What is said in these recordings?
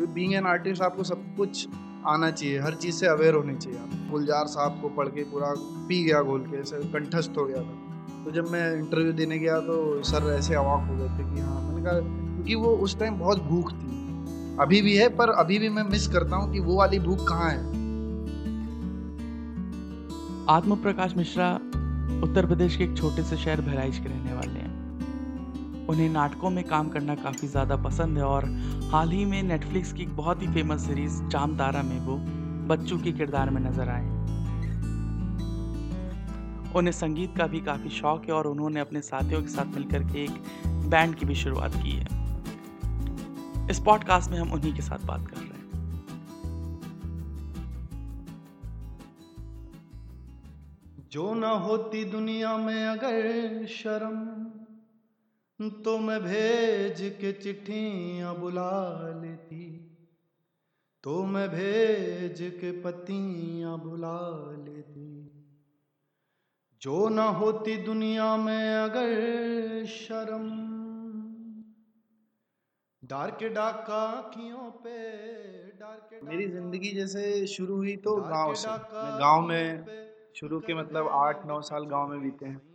Being an artist आपको सब कुछ आना चाहिए, हर चीज़ से अवेयर होनी चाहिए आप। गुलजार साहब को पढ़ के पूरा पी गया घोल के, ऐसे कंठस्थ हो गया था। तो जब मैं इंटरव्यू देने गया तो सर ऐसे अवाक हो गए थे कि हाँ मैंने कहा, क्योंकि वो उस टाइम बहुत भूख थी। अभी भी है, पर अभी भी मैं मिस करता हूँ कि वो वाली भूख कहाँ है। आत्म प्रकाश मिश्रा उत्तर प्रदेश के एक छोटे से शहर बहराइच के रहने वाले हैं। उन्हें नाटकों में काम करना काफ़ी ज़्यादा पसंद है और हाल ही में नेटफ्लिक्स की एक बहुत ही फ़ेमस सीरीज़ चाम तारा में वो बच्चों के किरदार में नज़र आए। उन्हें संगीत का भी काफ़ी शौक है और उन्होंने अपने साथियों के साथ मिलकर के एक बैंड की भी शुरुआत की है। इस पॉडकास्ट में हम उन्हीं के साथ बात कर रहे हैं। जो ना होती दुनिया में अगर शर्म तो मैं भेज के चिट्ठियाँ बुला लेती। तो मैं भेज के पतियाँ बुला लेती। जो ना होती दुनिया में अगर शर्म। डार के डाका आँखियों पे डार के मेरी ज़िंदगी जैसे शुरू हुई तो गाँव से। मैं गाँव में शुरू के मतलब आठ नौ साल गाँव में बीते हैं।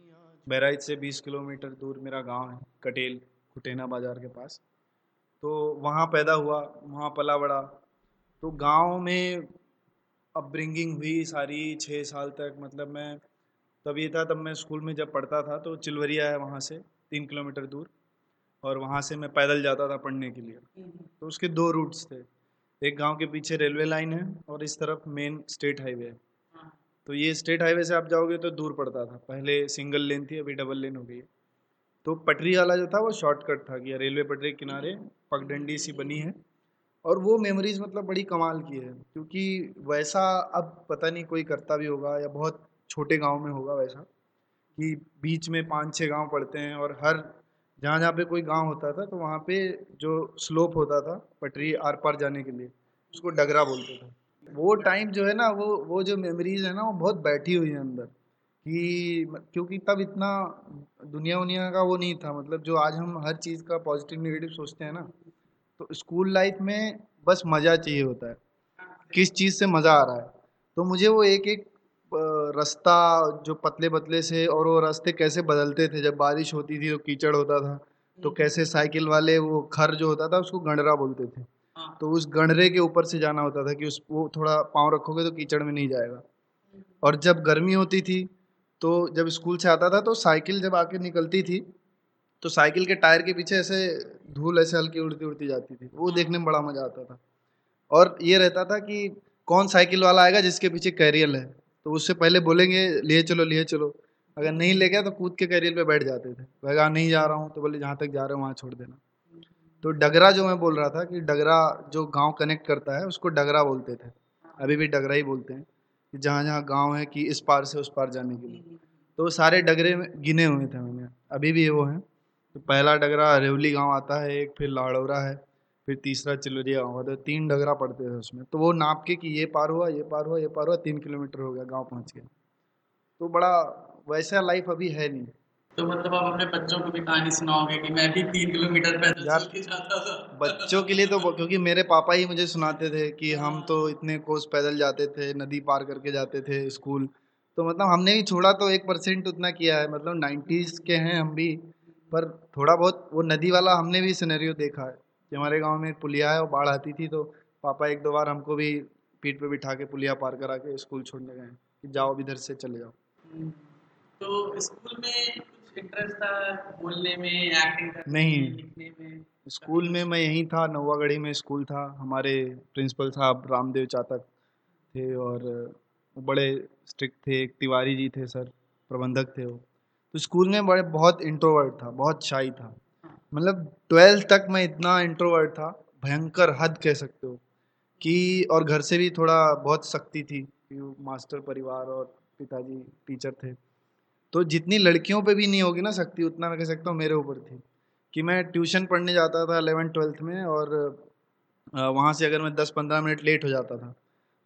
बहराइच से बीस किलोमीटर दूर मेरा गाँव है, कटेल, कुटेना बाज़ार के पास। तो वहाँ पैदा हुआ, वहाँ पला बड़ा। तो गाँव में अपब्रिंगिंग हुई सारी छः साल तक मतलब मैं, तब ये था, तब मैं स्कूल में जब पढ़ता था तो चिलवरिया है वहाँ से, तीन किलोमीटर दूर। और वहाँ से मैं पैदल जाता था पढ़ने के लिए। तो उसके दो रूट्स थे। एक गाँव के पीछे रेलवे लाइन है और इस तरफ़ मेन स्टेट हाईवे है। तो ये स्टेट हाईवे से आप जाओगे तो दूर पड़ता था। पहले सिंगल लेन थी, अभी डबल लेन हो गई है। तो पटरी वाला जो था, वो शॉर्टकट था कि रेलवे पटरी किनारे पगडंडी सी बनी है। और वो मेमोरीज मतलब बड़ी कमाल की है, क्योंकि वैसा अब पता नहीं कोई करता भी होगा या बहुत छोटे गाँव में होगा वैसा कि बीच में पाँच छः गाँव पड़ते हैं और हर जहाँ जहाँ पे कोई गाँव होता था तो वहाँ पे जो स्लोप होता था पटरी आर पार जाने के लिए, उसको डगरा बोलते थे। वो टाइम जो है ना, वो वो जो मेमोरीज है ना, वो बहुत बैठी हुई है अंदर। कि क्योंकि तब इतना दुनिया उनिया का वो नहीं था। मतलब जो आज हम हर चीज़ का पॉजिटिव नेगेटिव सोचते हैं ना तो स्कूल लाइफ में बस मज़ा चाहिए होता है। किस चीज़ से मज़ा आ रहा है? तो मुझे वो एक एक रास्ता जो पतले पतले से और वो रास्ते कैसे बदलते थे, जब बारिश होती थी तो कीचड़ होता था तो कैसे साइकिल वाले वो खर जो होता था, उसको गंडरा बोलते थे। तो उस गणरे के ऊपर से जाना होता था कि उस वो थोड़ा पाँव रखोगे तो कीचड़ में नहीं जाएगा। और जब गर्मी होती थी तो जब स्कूल से आता था तो साइकिल जब आके निकलती थी तो साइकिल के टायर के पीछे ऐसे धूल ऐसे हल्की उड़ती उड़ती जाती थी। वो देखने में बड़ा मज़ा आता था। और ये रहता था कि कौन साइकिल वाला आएगा जिसके पीछे कैरियल है? तो उससे पहले बोलेंगे लिए चलो लिए चलो। अगर नहीं ले गया तो कूद के कैरियल पे बैठ जाते थे। वह नहीं जा रहा हूँ। तो बोले जहाँ तक जा रहे हो वहाँ छोड़ देना। तो डगरा जो मैं बोल रहा था कि डगरा जो गाँव कनेक्ट करता है, उसको डगरा बोलते थे। अभी भी डगरा ही बोलते हैं कि जहाँ जहाँ गाँव है कि इस पार से उस पार जाने के लिए। तो सारे डगरे गिने हुए थे मैंने। अभी भी वो हैं। तो पहला डगरा रेवली गाँव आता है, एक फिर लाड़ौरा है, फिर तीसरा चिलवरिया गाँव आता है। तीन डगरा पड़ते थे उसमें। तो वो नाप के कि ये पार हुआ, ये पार हुआ, ये पार हुआ, तीन किलोमीटर हो गया गाँव पहुँच गया तो बड़ा वैसा लाइफ अभी है नहीं। तो मतलब आप अपने बच्चों को भी कहानी सुनाओगे कि मैं भी तीन किलोमीटर पैदल चल के जाता था। बच्चों के लिए तो क्योंकि मेरे पापा ही मुझे सुनाते थे कि हम तो इतने कोस पैदल जाते थे नदी पार करके जाते थे स्कूल तो मतलब हमने भी छोड़ा तो एक परसेंट उतना किया है मतलब नाइन्टीज़ के हैं हम भी पर थोड़ा बहुत वो नदी वाला हमने भी सिनेरियो देखा है। कि हमारे गाँव में पुलिया है वो बाढ़ आती थी तो पापा एक दो बार हमको भी पीठ पे बिठा के पुलिया पार करा के स्कूल छोड़ने गए कि जाओ इधर से चले जाओ। हम्म। तो स्कूल में इंटरेस्ट था बोलने में एक्टिंग करने नहीं। लिखने में स्कूल में मैं यहीं था नवागढ़ी में स्कूल था। हमारे प्रिंसिपल साहब रामदेव चातक थे और वो बड़े स्ट्रिक्ट थे एक तिवारी जी थे सर प्रबंधक थे वो। तो स्कूल में बड़े बहुत इंट्रोवर्ट था बहुत शाही था। मतलब ट्वेल्थ तक मैं इतना इंट्रोवर्ट था भयंकर हद कह सकते हो कि और घर से भी थोड़ा बहुत सख्ती थी मास्टर परिवार और पिताजी टीचर थे। तो जितनी लड़कियों पे भी नहीं होगी ना सकती उतना मैं कह सकता हूँ मेरे ऊपर थी। कि मैं ट्यूशन पढ़ने जाता था अलेवन ट्वेल्थ में और वहाँ से अगर मैं दस पंद्रह मिनट लेट हो जाता था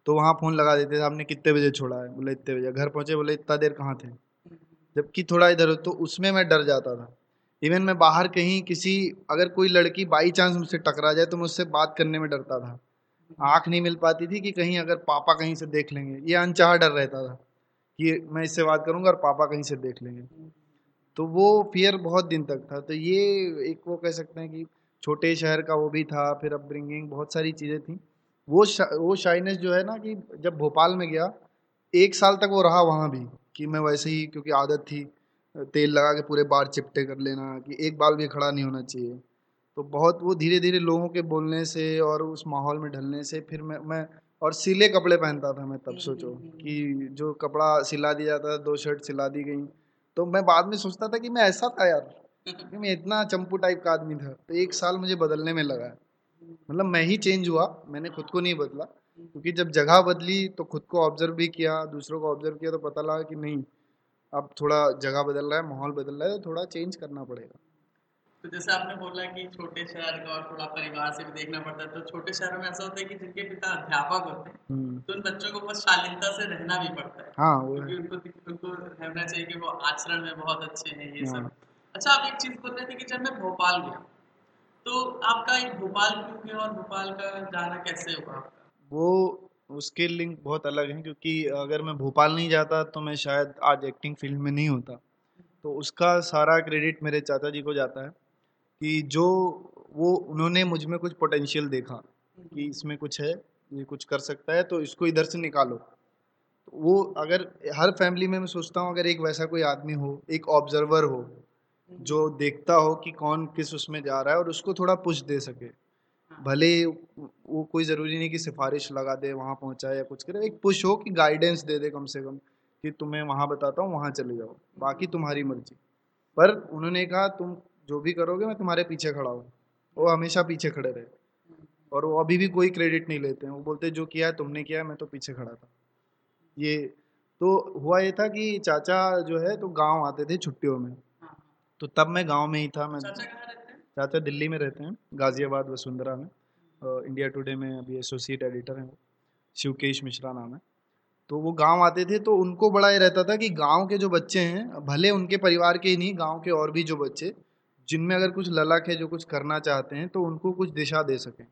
तो वहाँ फ़ोन लगा देते थे, आपने कितने बजे छोड़ा है? बोले, इतने बजे। घर पहुँचे, बोले, इतना देर कहाँ थे? जबकि थोड़ा इधर तो उसमें मैं डर जाता था। इवन मैं बाहर कहीं किसी, अगर कोई लड़की बाई चांस मुझसे टकरा जाए तो मैं उससे बात करने में डरता था। आँख नहीं मिल पाती थी कि कहीं अगर पापा कहीं से देख लेंगे। ये अनचाह डर रहता था। कि मैं इससे बात करूँगा और पापा कहीं से देख लेंगे। तो वो फियर बहुत दिन तक था। तो ये एक वो कह सकते हैं कि छोटे शहर का वो भी था फिर अपब्रिंगिंग बहुत सारी चीज़ें थी। वो शा, वो शाइनेस जो है ना कि जब भोपाल में गया एक साल तक वो रहा वहाँ भी कि मैं वैसे ही क्योंकि आदत थी तेल लगा के पूरे बाल चिपटे कर लेना कि एक बाल भी खड़ा नहीं होना चाहिए। तो बहुत वो धीरे धीरे लोगों के बोलने से और उस माहौल में ढलने से फिर मैं मैं और सिले कपड़े पहनता था मैं तब सोचो कि जो कपड़ा सिला दिया जाता था दो शर्ट सिला दी गई। तो मैं बाद में सोचता था कि मैं ऐसा था यार कि मैं इतना चंपू टाइप का आदमी था तो एक साल मुझे बदलने में लगा। मतलब मैं ही चेंज हुआ मैंने खुद को नहीं बदला क्योंकि जब जगह बदली तो खुद को ऑब्ज़र्व भी किया दूसरों को ऑब्ज़र्व किया तो पता लगा कि नहीं अब थोड़ा जगह बदल रहा है माहौल बदल रहा है तो थोड़ा चेंज करना पड़ेगा। तो जैसे आपने बोला कि छोटे शहर का और थोड़ा परिवार से भी देखना पड़ता है तो छोटे शहरों में ऐसा होता है कि जिनके पिता अध्यापक होते हैं हम्म। तो उन बच्चों को बहुत शालीनता से रहना भी पड़ता है। हाँ क्योंकि उनको उनको रहना चाहिए कि वो आचरण में बहुत अच्छे हैं ये सब। हाँ। अच्छा आप एक चीज़ बोल रहे थे कि जब मैं भोपाल गया तो आपका एक भोपाल क्यों गया और भोपाल का जाना कैसे हुआ आपका? वो उसके लिंक बहुत अलग हैं क्योंकि अगर मैं भोपाल नहीं जाता तो मैं शायद आज एक्टिंग फ़ील्ड में नहीं होता। तो उसका सारा क्रेडिट मेरे चाचा जी को जाता है। कि जो वो, उन्होंने मुझमें कुछ पोटेंशियल देखा कि इसमें कुछ है, ये कुछ कर सकता है तो इसको इधर से निकालो। तो वो अगर, हर फैमिली में मैं सोचता हूँ, अगर एक वैसा कोई आदमी हो, एक ऑब्जर्वर हो, जो देखता हो कि कौन किस उसमें जा रहा है और उसको थोड़ा पुश दे सके। भले वो कोई ज़रूरी नहीं कि सिफारिश लगा दे, वहाँ पहुँचाए या कुछ करे, एक पुश हो कि गाइडेंस दे दे कम से कम कि तुम्हें वहाँ बताता हूँ, वहाँ चले जाओ। बाकी तुम्हारी मर्ज़ी। पर उन्होंने कहा, तुम जो भी करोगे मैं तुम्हारे पीछे खड़ा हूँ। वो हमेशा पीछे खड़े रहे। और वो अभी भी कोई क्रेडिट नहीं लेते हैं। वो बोलते जो किया है तुमने किया है मैं तो पीछे खड़ा था। ये तो हुआ ये था कि चाचा जो है तो गाँव आते थे छुट्टियों में। तो तब मैं गाँव में ही था। मैं चाचा दिल्ली में रहते हैं गाजियाबाद वसुंधरा में। इंडिया टुडे में अभी एसोसिएट एडिटर हैं शिवकेश मिश्रा नाम है। तो वो गाँव आते थे तो उनको बड़ा ये रहता था कि गाँव के जो बच्चे हैं भले उनके परिवार के ही नहीं गाँव के और भी जो बच्चे जिनमें अगर कुछ ललक है जो कुछ करना चाहते हैं तो उनको कुछ दिशा दे सकें।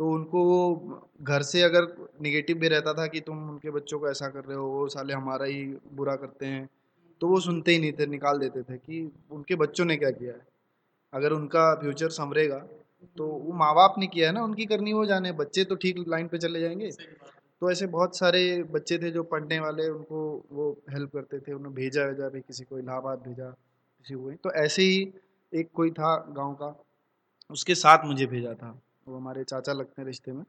तो उनको वो घर से अगर निगेटिव भी रहता था कि तुम उनके बच्चों को ऐसा कर रहे हो वो साले हमारा ही बुरा करते हैं तो वो सुनते ही नहीं थे निकाल देते थे कि उनके बच्चों ने क्या किया है। अगर उनका फ्यूचर संवरेगा तो वो माँ बाप ने किया है ना उनकी करनी वो जाने बच्चे तो ठीक लाइन पे चले जाएँगे। तो ऐसे बहुत सारे बच्चे थे जो पढ़ने वाले उनको वो हेल्प करते थे उन्हें भेजा वेजा भी किसी को इलाहाबाद भेजा किसी को तो ऐसे ही एक कोई था गाँव का उसके साथ मुझे भेजा था वो हमारे चाचा लगते रिश्ते में।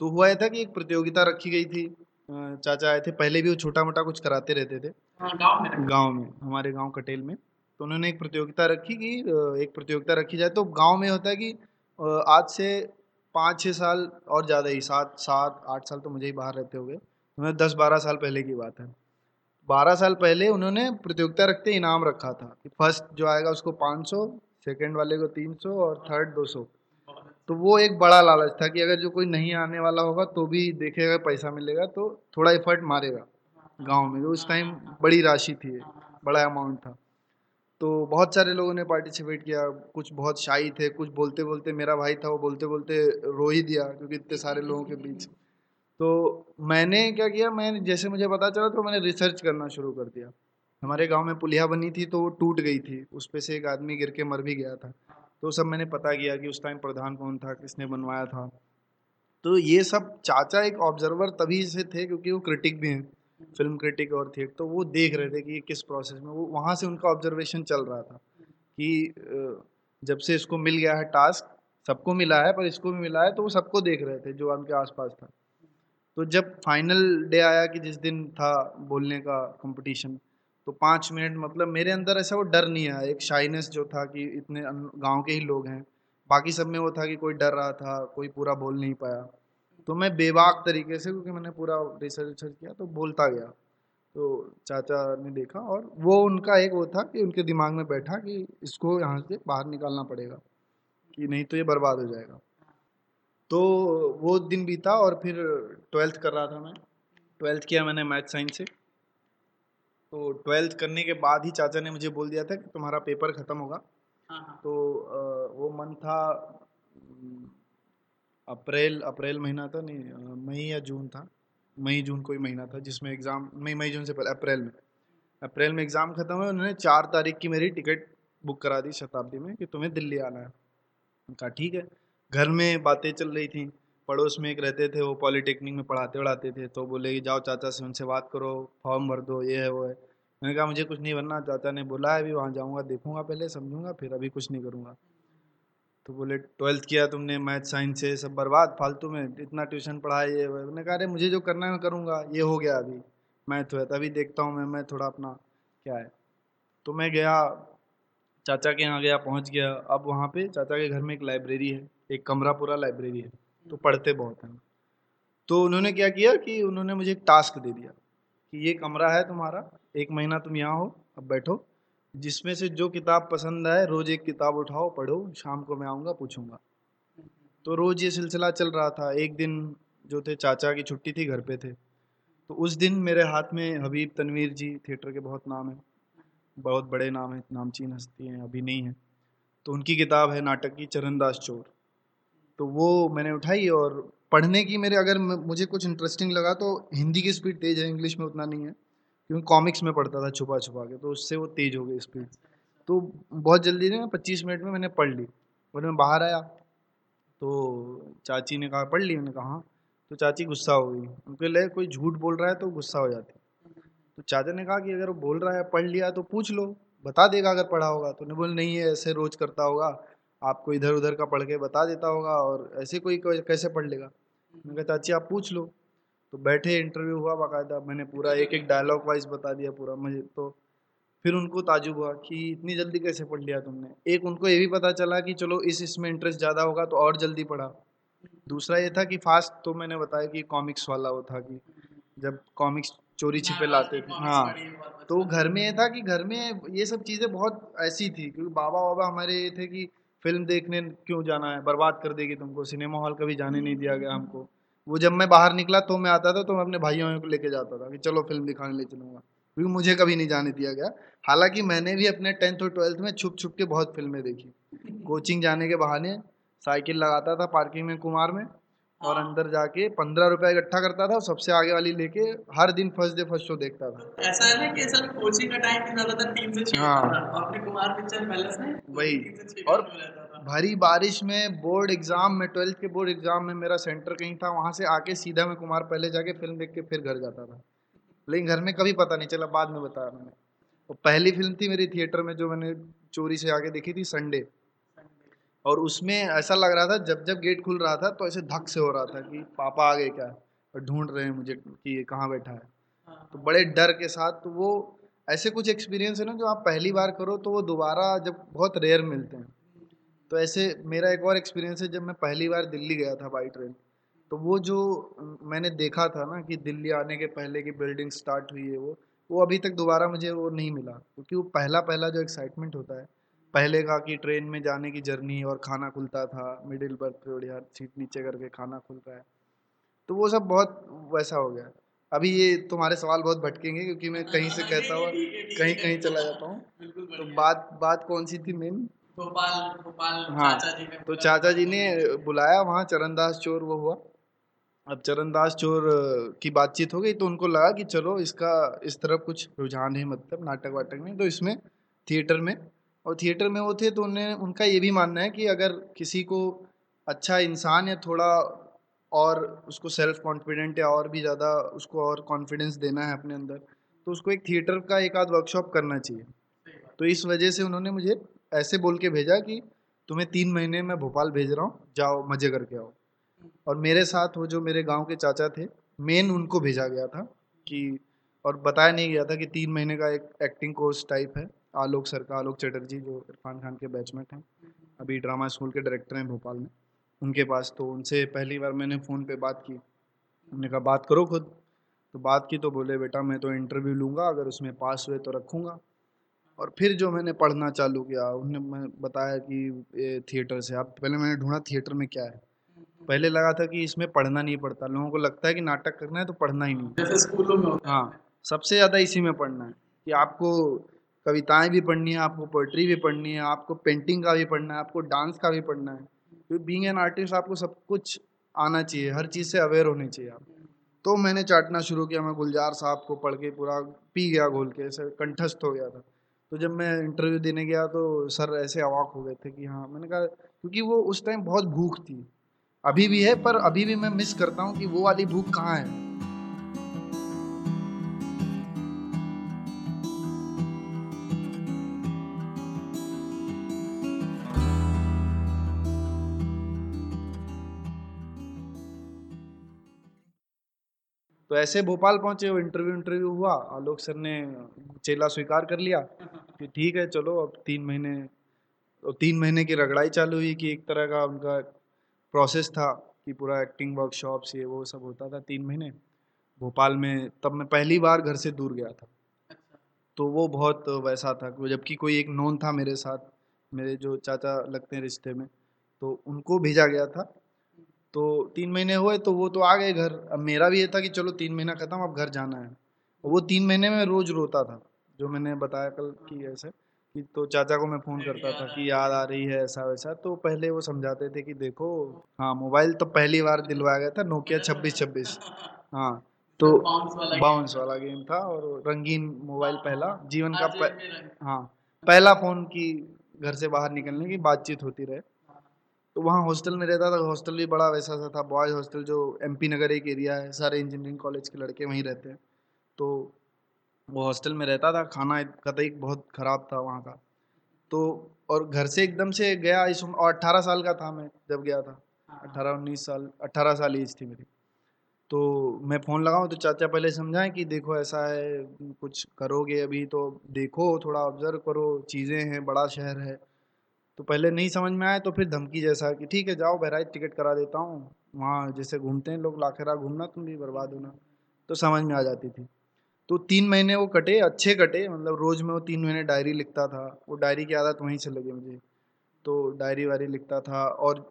तो हुआ था कि एक प्रतियोगिता रखी गई थी चाचा आए थे पहले भी वो छोटा मोटा कुछ कराते रहते थे। हाँ, गाँव में गाँव में हमारे गाँव कटेल में। तो उन्होंने एक प्रतियोगिता रखी कि एक प्रतियोगिता रखी जाए। तो गाँव में होता है कि आज से पाँच छः साल और ज़्यादा ही सात सात आठ साल तो मुझे ही बाहर रहते हुए उन्होंने दस बारह साल पहले की बात है। बारह साल पहले उन्होंने प्रतियोगिता रखते इनाम रखा था कि फ़र्स्ट जो आएगा उसको पाँच सौ, सेकेंड वाले को तीन सौ और थर्ड दो सौ। तो वो एक बड़ा लालच था कि अगर जो कोई नहीं आने वाला होगा तो भी देखेगा, पैसा मिलेगा तो थोड़ा एफर्ट मारेगा गाँव में उस टाइम बड़ी राशि थी, बड़ा अमाउंट था। तो बहुत सारे लोगों ने पार्टिसिपेट किया, कुछ बहुत शाही थे, कुछ बोलते बोलते मेरा भाई था, वो बोलते बोलते रो ही दिया, क्योंकि इतने सारे लोगों के बीच तो मैंने क्या किया, मैंने, जैसे मुझे पता चला तो मैंने रिसर्च करना शुरू कर दिया। हमारे गाँव में पुलिया बनी थी तो वो टूट गई थी, उस पर से एक आदमी गिर के मर भी गया था। तो सब मैंने पता किया कि उस टाइम प्रधान कौन था, किसने बनवाया था। तो ये सब चाचा एक ऑब्जर्वर तभी से थे क्योंकि वो क्रिटिक भी हैं फ़िल्म क्रिटिक और थे तो वो देख रहे थे कि ये किस प्रोसेस में, वो वहाँ से उनका ऑब्जर्वेशन चल रहा था कि जब से इसको मिल गया है टास्क सबको मिला है, पर इसको भी मिला है तो वो सबको देख रहे थे, जो उनके आसपास था। तो जब फाइनल डे आया कि जिस दिन था बोलने का कंपटीशन तो पाँच मिनट मतलब मेरे अंदर ऐसा वो डर नहीं आया। एक शाइनेस जो था कि इतने गाँव के ही लोग हैं। बाकी सब में वो था कि कोई डर रहा था, कोई पूरा बोल नहीं पाया। तो मैं बेबाक तरीके से, क्योंकि मैंने पूरा रिसर्च रिसर्च किया तो बोलता गया। तो चाचा ने देखा और वो उनका एक वो था कि उनके दिमाग में बैठा कि इसको यहाँ से बाहर निकालना पड़ेगा, कि नहीं तो ये बर्बाद हो जाएगा। तो वो दिन बीता और फिर ट्वेल्थ कर रहा था मैं। ट्वेल्थ किया मैंने मैथ साइंस से। तो ट्वेल्थ करने के बाद ही चाचा ने मुझे बोल दिया था कि तुम्हारा पेपर ख़त्म होगा। हाँ, हाँ। तो वो मंथ था अप्रैल अप्रैल महीना था नहीं मई या जून था। मई जून कोई महीना था जिसमें एग्ज़ाम मई मई जून से पहले अप्रैल में। अप्रैल में एग्ज़ाम ख़त्म हुआ उन्होंने चार तारीख की मेरी टिकट बुक करा दी शताब्दी में कि तुम्हें दिल्ली आना है। कहा ठीक है। घर में बातें चल रही थी। पड़ोस में एक रहते थे, वो पॉलीटेक्निक में पढ़ाते पढ़ाते थे तो बोले कि, जाओ चाचा से उनसे बात करो, फॉर्म भर दो, ये है, वो है। मैंने कहा, मुझे कुछ नहीं बनना। चाचा ने बोला है अभी वहाँ जाऊँगा, देखूँगा पहले, समझूँगा, फिर अभी कुछ नहीं करूँगा। तो बोले, ट्वेल्थ किया तुमने, मैथ, साइंस से सब बर्बाद, फालतू में, इतना ट्यूशन पढ़ा ये मैंने कहा, अरे, मुझे जो करना है, मैं करूँगा, ये हो गया अभी, मैथ हुआ तभी देखता हूँ मैं मैं थोड़ा अपना क्या है? तो मैं गया, चाचा के यहाँ गया, पहुँच गया, अब वहाँ पे चाचा के घर में एक लाइब्रेरी है। एक कमरा पूरा लाइब्रेरी है तो पढ़ते बहुत हैं। तो उन्होंने क्या किया कि उन्होंने मुझे एक टास्क दे दिया कि ये कमरा है तुम्हारा एक महीना तुम यहाँ हो अब बैठो। जिसमें से जो किताब पसंद आए रोज़ एक किताब उठाओ पढ़ो शाम को मैं आऊँगा पूछूँगा। तो रोज़ ये सिलसिला चल रहा था। एक दिन जो थे चाचा की छुट्टी थी घर पे थे। तो उस दिन मेरे हाथ में हबीब तनवीर जी थिएटर के बहुत नाम है। बहुत बड़े नाम है नामचीन हस्ती हैं अभी नहीं है। तो उनकी किताब है नाटक की चरणदास चोर। तो वो मैंने उठाई और पढ़ने की मेरे अगर मुझे कुछ इंटरेस्टिंग लगा तो हिंदी की स्पीड तेज़ है इंग्लिश में उतना नहीं है, क्योंकि कॉमिक्स में पढ़ता था छुपा छुपा के तो उससे वो तेज़ हो गई स्पीड तो बहुत जल्दी ना पच्चीस मिनट में मैंने पढ़ ली, और मैं बाहर आया तो चाची ने कहा, पढ़ ली? मैंने कहा हाँ। तो चाची गुस्सा हो गई, उनके लिए कोई झूठ बोल रहा है तो गुस्सा हो जाती तो चाचा ने कहा कि अगर वो बोल रहा है, पढ़ लिया तो पूछ लो, बता देगा अगर पढ़ा होगा। तो उन्हें बोल, नहीं है ऐसे रोज करता होगा। आपको इधर उधर का पढ़ के बता देता होगा और ऐसे कोई कैसे पढ़ लेगा? मैंने कहा चाची आप पूछ लो। तो बैठे इंटरव्यू हुआ बाकायदा मैंने पूरा एक एक डायलॉग वाइज बता दिया पूरा मुझे। तो फिर उनको ताजुब हुआ कि इतनी जल्दी कैसे पढ़ लिया तुमने? एक उनको ये भी पता चला कि चलो इस इसमें इंटरेस्ट ज़्यादा होगा तो और जल्दी पढ़ा। दूसरा ये था कि फास्ट तो मैंने बताया कि कॉमिक्स वाला वो था कि जब कॉमिक्स चोरी छिपे लाते थे। हाँ तो घर में ये था कि घर में ये सब चीज़ें बहुत ऐसी थी क्योंकि बाबा बाबा हमारे ये थे कि फ़िल्म देखने क्यों जाना है? बर्बाद कर देगी तुमको। सिनेमा हॉल कभी जाने नहीं दिया गया हमको। वो जब मैं बाहर निकला तो मैं आता था तो मैं अपने भाइयों को लेके जाता था कि चलो फ़िल्म दिखाने ले चलूँगा। क्योंकि मुझे कभी नहीं जाने दिया गया। हालाँकि मैंने भी अपने टेंथ और ट्वेल्थ में छुप छुप के बहुत फ़िल्में देखी। कोचिंग जाने के बहाने साइकिल लगाता था पार्किंग में कुमार में। और हाँ। अंदर जाके पंद्रह रुपए इकट्ठा करता था सबसे आगे वाली लेके हर दिन फ़र्स्ट डे फ़र्स्ट शो देखता था। ऐसा है ना कि सर कोचिंग का टाइम ज़्यादातर तीन से छह हाँ। अपने कुमार पिक्चर पैलेस में वही। और भारी बारिश में बोर्ड एग्ज़ाम में ट्वेल्थ के बोर्ड एग्ज़ाम में मेरा सेंटर कहीं था वहाँ से आके सीधा मैं कुमार पहले जाके फ़िल्म देख के फिर घर जाता था। लेकिन घर में कभी पता नहीं चला बाद में बताया मैंने। और पहली फ़िल्म थी मेरी थिएटर में जो मैंने चोरी से आके देखी थी संडे और उसमें ऐसा लग रहा था जब जब गेट खुल रहा था तो ऐसे धक से हो रहा था कि पापा आ गए क्या? और ढूंढ रहे हैं मुझे कि ये कहाँ बैठा है। तो बड़े डर के साथ तो वो ऐसे कुछ एक्सपीरियंस है ना जो आप पहली बार करो तो वो दोबारा जब बहुत रेयर मिलते हैं। तो ऐसे मेरा एक और एक्सपीरियंस है जब मैं पहली बार दिल्ली गया था बाई ट्रेन तो वो जो मैंने देखा था ना कि दिल्ली आने के पहले की बिल्डिंग स्टार्ट हुई है वो वो अभी तक दोबारा मुझे वो नहीं मिला क्योंकि वो पहला पहला जो एक्साइटमेंट होता है पहले का कि ट्रेन में जाने की जर्नी और खाना खुलता था मिडिल बर्थ पे बढ़िया सीट नीचे करके खाना खुल रहा है। तो वो सब बहुत वैसा हो गया। अभी ये तुम्हारे सवाल बहुत भटकेंगे क्योंकि मैं कहीं से कहता हुआ कहीं कहीं चला जाता हूँ। तो बात बात कौन सी थी मेन भोपाल भोपाल हाँ चाचा जी ने तो चाचा जी ने बुलाया वहाँ चरणदास चोर वो हुआ। अब चरणदास चोर की बातचीत हो गई तो उनको लगा कि चलो इसका इस तरफ़ कुछ रुझान है मतलब नाटक वाटक में तो इसमें थिएटर में और थिएटर में वो थे तो उन्हें, उनका ये भी मानना है कि अगर किसी को अच्छा इंसान या थोड़ा और उसको सेल्फ कॉन्फिडेंट या और भी ज़्यादा उसको और कॉन्फिडेंस देना है अपने अंदर तो उसको एक थिएटर का एक आध वर्कशॉप करना चाहिए। तो इस वजह से उन्होंने मुझे ऐसे बोल के भेजा कि तुम्हें तीन महीने में भोपाल भेज रहा हूँ, जाओ, मज़े करके आओ। और मेरे साथ वो जो मेरे गाँव के चाचा थे मेन उनको भेजा गया था कि, और बताया नहीं गया था कि तीन महीने का एक एक्टिंग कोर्स टाइप है। आलोक सर का आलोक चटर्जी जो इरफान खान के बैचमेट हैं अभी ड्रामा स्कूल के डायरेक्टर हैं भोपाल में। उनके पास तो उनसे पहली बार मैंने फ़ोन पे बात की। उन्होंने कहा बात करो खुद। तो बात की तो बोले बेटा मैं तो इंटरव्यू लूँगा अगर उसमें पास हुए तो रखूँगा। और फिर जो मैंने पढ़ना चालू किया उन्होंने बताया कि थिएटर से। आप पहले मैंने ढूंढा थिएटर में क्या है। पहले लगा था कि इसमें पढ़ना नहीं पड़ता। लोगों को लगता है कि नाटक करना है तो पढ़ना ही नहीं। जैसे स्कूलों में हाँ सबसे ज़्यादा इसी में पढ़ना है कि आपको कविताएँ भी पढ़नी है, आपको पोइट्री भी पढ़नी है, आपको पेंटिंग का भी पढ़ना है, आपको डांस का भी पढ़ना है। क्योंकि बीइंग एन आर्टिस्ट आपको सब कुछ आना चाहिए, हर चीज़ से अवेयर होनी चाहिए आप। तो मैंने चाटना शुरू किया, मैं गुलजार साहब को पढ़ के पूरा पी गया घोल के, ऐसे कंठस्थ हो गया था। तो जब मैं इंटरव्यू देने गया तो सर ऐसे अवाक हो गए थे कि हाँ मैंने कहा, क्योंकि वो उस टाइम बहुत भूख थी। अभी भी है, पर अभी भी मैं मिस करता हूँ कि वो वाली भूख कहाँ है? तो ऐसे भोपाल पहुँचे वो इंटरव्यू इंटरव्यू हुआ। आलोक सर ने चेला स्वीकार कर लिया कि ठीक है, चलो अब तीन महीने तो तीन महीने की रगड़ाई चालू हुई कि एक तरह का उनका प्रोसेस था कि पूरा एक्टिंग वर्कशॉप्स ये वो सब होता था तीन महीने। भोपाल में तब मैं पहली बार घर से दूर गया था। तो वो बहुत वैसा था जबकि कोई एक नॉन था मेरे साथ, मेरे जो चाचा लगते हैं रिश्ते में तो उनको भेजा गया था। तो तीन महीने हुए तो वो तो आ गए घर। अब मेरा भी ये था कि चलो तीन महीना ख़त्म अब घर जाना है। वो तीन महीने में रोज़ रोता था जो मैंने बताया कल कि ऐसे कि तो चाचा को मैं फ़ोन करता था कि याद आ रही है ऐसा वैसा तो पहले वो समझाते थे कि देखो हाँ मोबाइल तो पहली बार दिलवाया गया था नोकिया छब्बीस छब्बीस। हाँ तो बाउंस वाला गेम था और रंगीन मोबाइल पहला जीवन का हाँ पहला फ़ोन की घर से बाहर निकलने की बातचीत होती रहे। तो वहाँ हॉस्टल में रहता था हॉस्टल भी बड़ा वैसा सा था बॉयज़ हॉस्टल जो एमपी नगर एक एरिया है सारे इंजीनियरिंग कॉलेज के लड़के वहीं रहते हैं। तो वो हॉस्टल में रहता था खाना कतई बहुत ख़राब था वहाँ का। तो और घर से एकदम से गया इस और अट्ठारह साल का था मैं जब गया था। अट्ठारह उन्नीस साल अट्ठारह साल एज थी मेरी। तो मैं फ़ोन लगाऊँ तो चाचा पहले समझाएँ कि देखो ऐसा है कुछ करोगे अभी तो देखो थोड़ा ऑब्ज़र्व करो चीज़ें हैं बड़ा शहर है। तो पहले नहीं समझ में आया तो फिर धमकी जैसा कि ठीक है, जाओ बहराइच टिकट करा देता हूँ। वहाँ जैसे घूमते हैं लोग, लाखेरा घूमना तुम भी, बर्बाद होना। तो समझ में आ जाती थी। तो तीन महीने वो कटे, अच्छे कटे मतलब रोज़ में वो तीन महीने डायरी लिखता था। वो डायरी की आदत वहीं से लगी मुझे। तो डायरी वायरी लिखता था और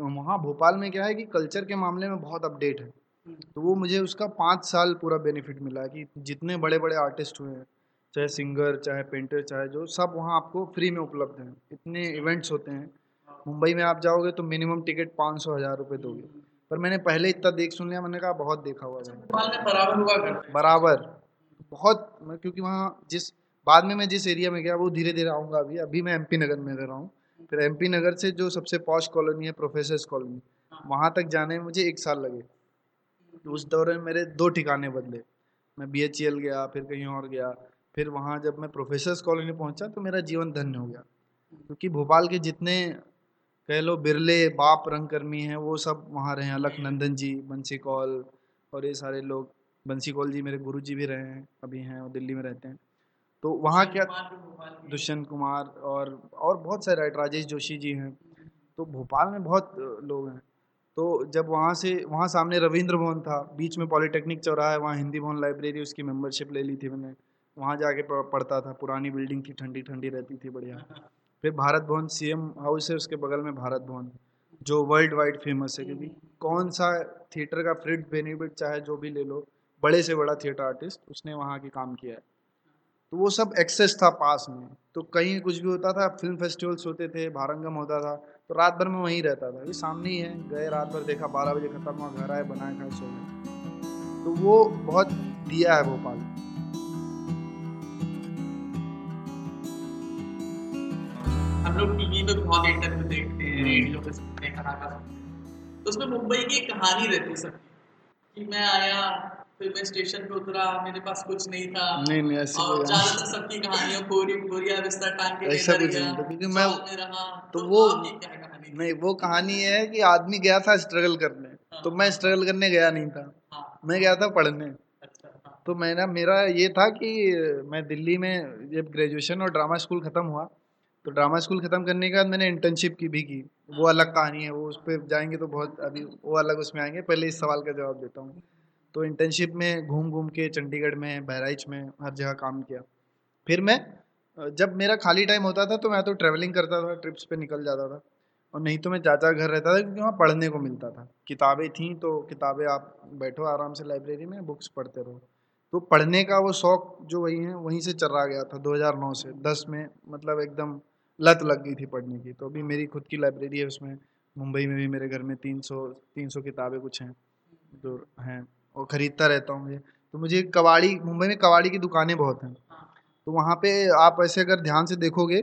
वहाँ भोपाल में क्या है कि कल्चर के मामले में बहुत अपडेट है। तो वो मुझे उसका पाँच साल पूरा बेनिफिट मिला कि जितने बड़े बड़े आर्टिस्ट हुए हैं चाहे सिंगर चाहे पेंटर चाहे जो सब वहाँ आपको फ्री में उपलब्ध हैं। इतने इवेंट्स होते हैं। मुंबई में आप जाओगे तो मिनिमम टिकट पाँच सौ हज़ार रुपये दोगे। पर मैंने पहले इतना देख सुन लिया मैंने कहा बहुत देखा हुआ है। बराबर हुआ बराबर। बहुत क्योंकि वहाँ जिस बाद में मैं जिस एरिया में गया वो धीरे धीरे आऊँगा अभी। अभी मैं एमपी नगर में रह रहा हूँ फिर एमपी नगर से जो सबसे पॉश कॉलोनी है प्रोफेसर्स कॉलोनी वहाँ तक जाने में मुझे एक साल लगे। उस दौरान मेरे दो ठिकाने बदले। मैं बी गया फिर कहीं और गया। फिर वहाँ जब मैं प्रोफेसर्स कॉलोनी पहुँचा तो मेरा जीवन धन्य हो गया। क्योंकि भोपाल के जितने कह लो बिरले बाप रंगकर्मी हैं वो सब वहाँ रहे हैं। अलख नंदन जी बंसी कौल और ये सारे लोग। बंसी कौल जी मेरे गुरु जी भी रहे हैं अभी हैं वो दिल्ली में रहते हैं। तो वहाँ क्या दुष्यंत कुमार और और बहुत सारे राइट राजेश जोशी जी हैं। तो भोपाल में बहुत लोग हैं। तो जब वहाँ से वहाँ सामने रविंद्र भवन था बीच में पॉलिटेक्निक चौराहा है वहाँ हिंदी भवन लाइब्रेरी उसकी मेंबरशिप ले ली थी मैंने। वहाँ जाके पढ़ता था। पुरानी बिल्डिंग थी ठंडी ठंडी रहती थी, बढ़िया। फिर भारत भवन सीएम हाउस है, उसके बगल में भारत भवन, जो वर्ल्ड वाइड फ़ेमस है। क्योंकि कौन सा थिएटर का फ्रिड बेनिफिट चाहे जो भी ले लो, बड़े से बड़ा थिएटर आर्टिस्ट उसने वहाँ के काम किया है। तो वो सब एक्सेस था पास में। तो कहीं कुछ भी होता था फ़िल्म फेस्टिवल्स होते थे, भारंगम होता था तो रात भर में वहीं रहता था। ये सामने ही है, गए रात भर, देखा बारह बजे खत्म हुआ, घर आए बनाए खाए, सो गए। तो वो बहुत दिया है भोपाल। हम लोग टीवी पे बहुत इंटरव्यू देखते हैं रेडियो पे सुनते हैं खाना तो उसमें मुंबई की कहानी रहती सबकी कि मैं आया फिर मैं स्टेशन पे उतरा मेरे पास कुछ नहीं था। नहीं नहीं ऐसी और ज़्यादातर सबकी कहानियाँ कोरी कोरिया बिस्तर टांग के ऐसा कुछ नहीं था क्योंकि मैं तो, तो वो नहीं वो कहानी है कि आदमी गया था स्ट्रगल करने। हाँ, तो मैं स्ट्रगल करने गया नहीं था। हाँ, मैं गया था पढ़ने। अच्छा, हाँ, तो मैंने मेरा ये था कि मैं दिल्ली में जब ग्रेजुएशन और ड्रामा स्कूल ख़त्म हुआ तो ड्रामा स्कूल ख़त्म करने के बाद मैंने इंटर्नशिप की भी की। वो अलग कहानी है, वो उस पर जाएँगे तो बहुत अभी वो अलग उसमें आएँगे, पहले इस सवाल का जवाब देता हूँ। तो इंटर्नशिप में घूम घूम के चंडीगढ़ में, बहराइच में हर जगह काम किया। फिर मैं, जब मेरा खाली टाइम होता था तो मैं तो ट्रैवलिंग करता था ट्रिप्स पे निकल जाता था। और नहीं तो मैं चाचा घर रहता था क्योंकि वहाँ पढ़ने को मिलता था। किताबें थी तो किताबें आप बैठो आराम से लाइब्रेरी में बुक्स पढ़ते रहो। तो पढ़ने का वो शौक जो वही है, वहीं से चल रहा गया था 2009 से। 10 में मतलब एकदम लत लग गई थी पढ़ने की। तो अभी मेरी खुद की लाइब्रेरी है उसमें मुंबई में भी मेरे घर में तीन सौ तीन सौ किताबें कुछ हैं जो हैं और ख़रीदता रहता हूँ मुझे तो मुझे कबाड़ी मुंबई में कबाड़ी की दुकानें बहुत हैं। तो वहाँ पे आप ऐसे अगर ध्यान से देखोगे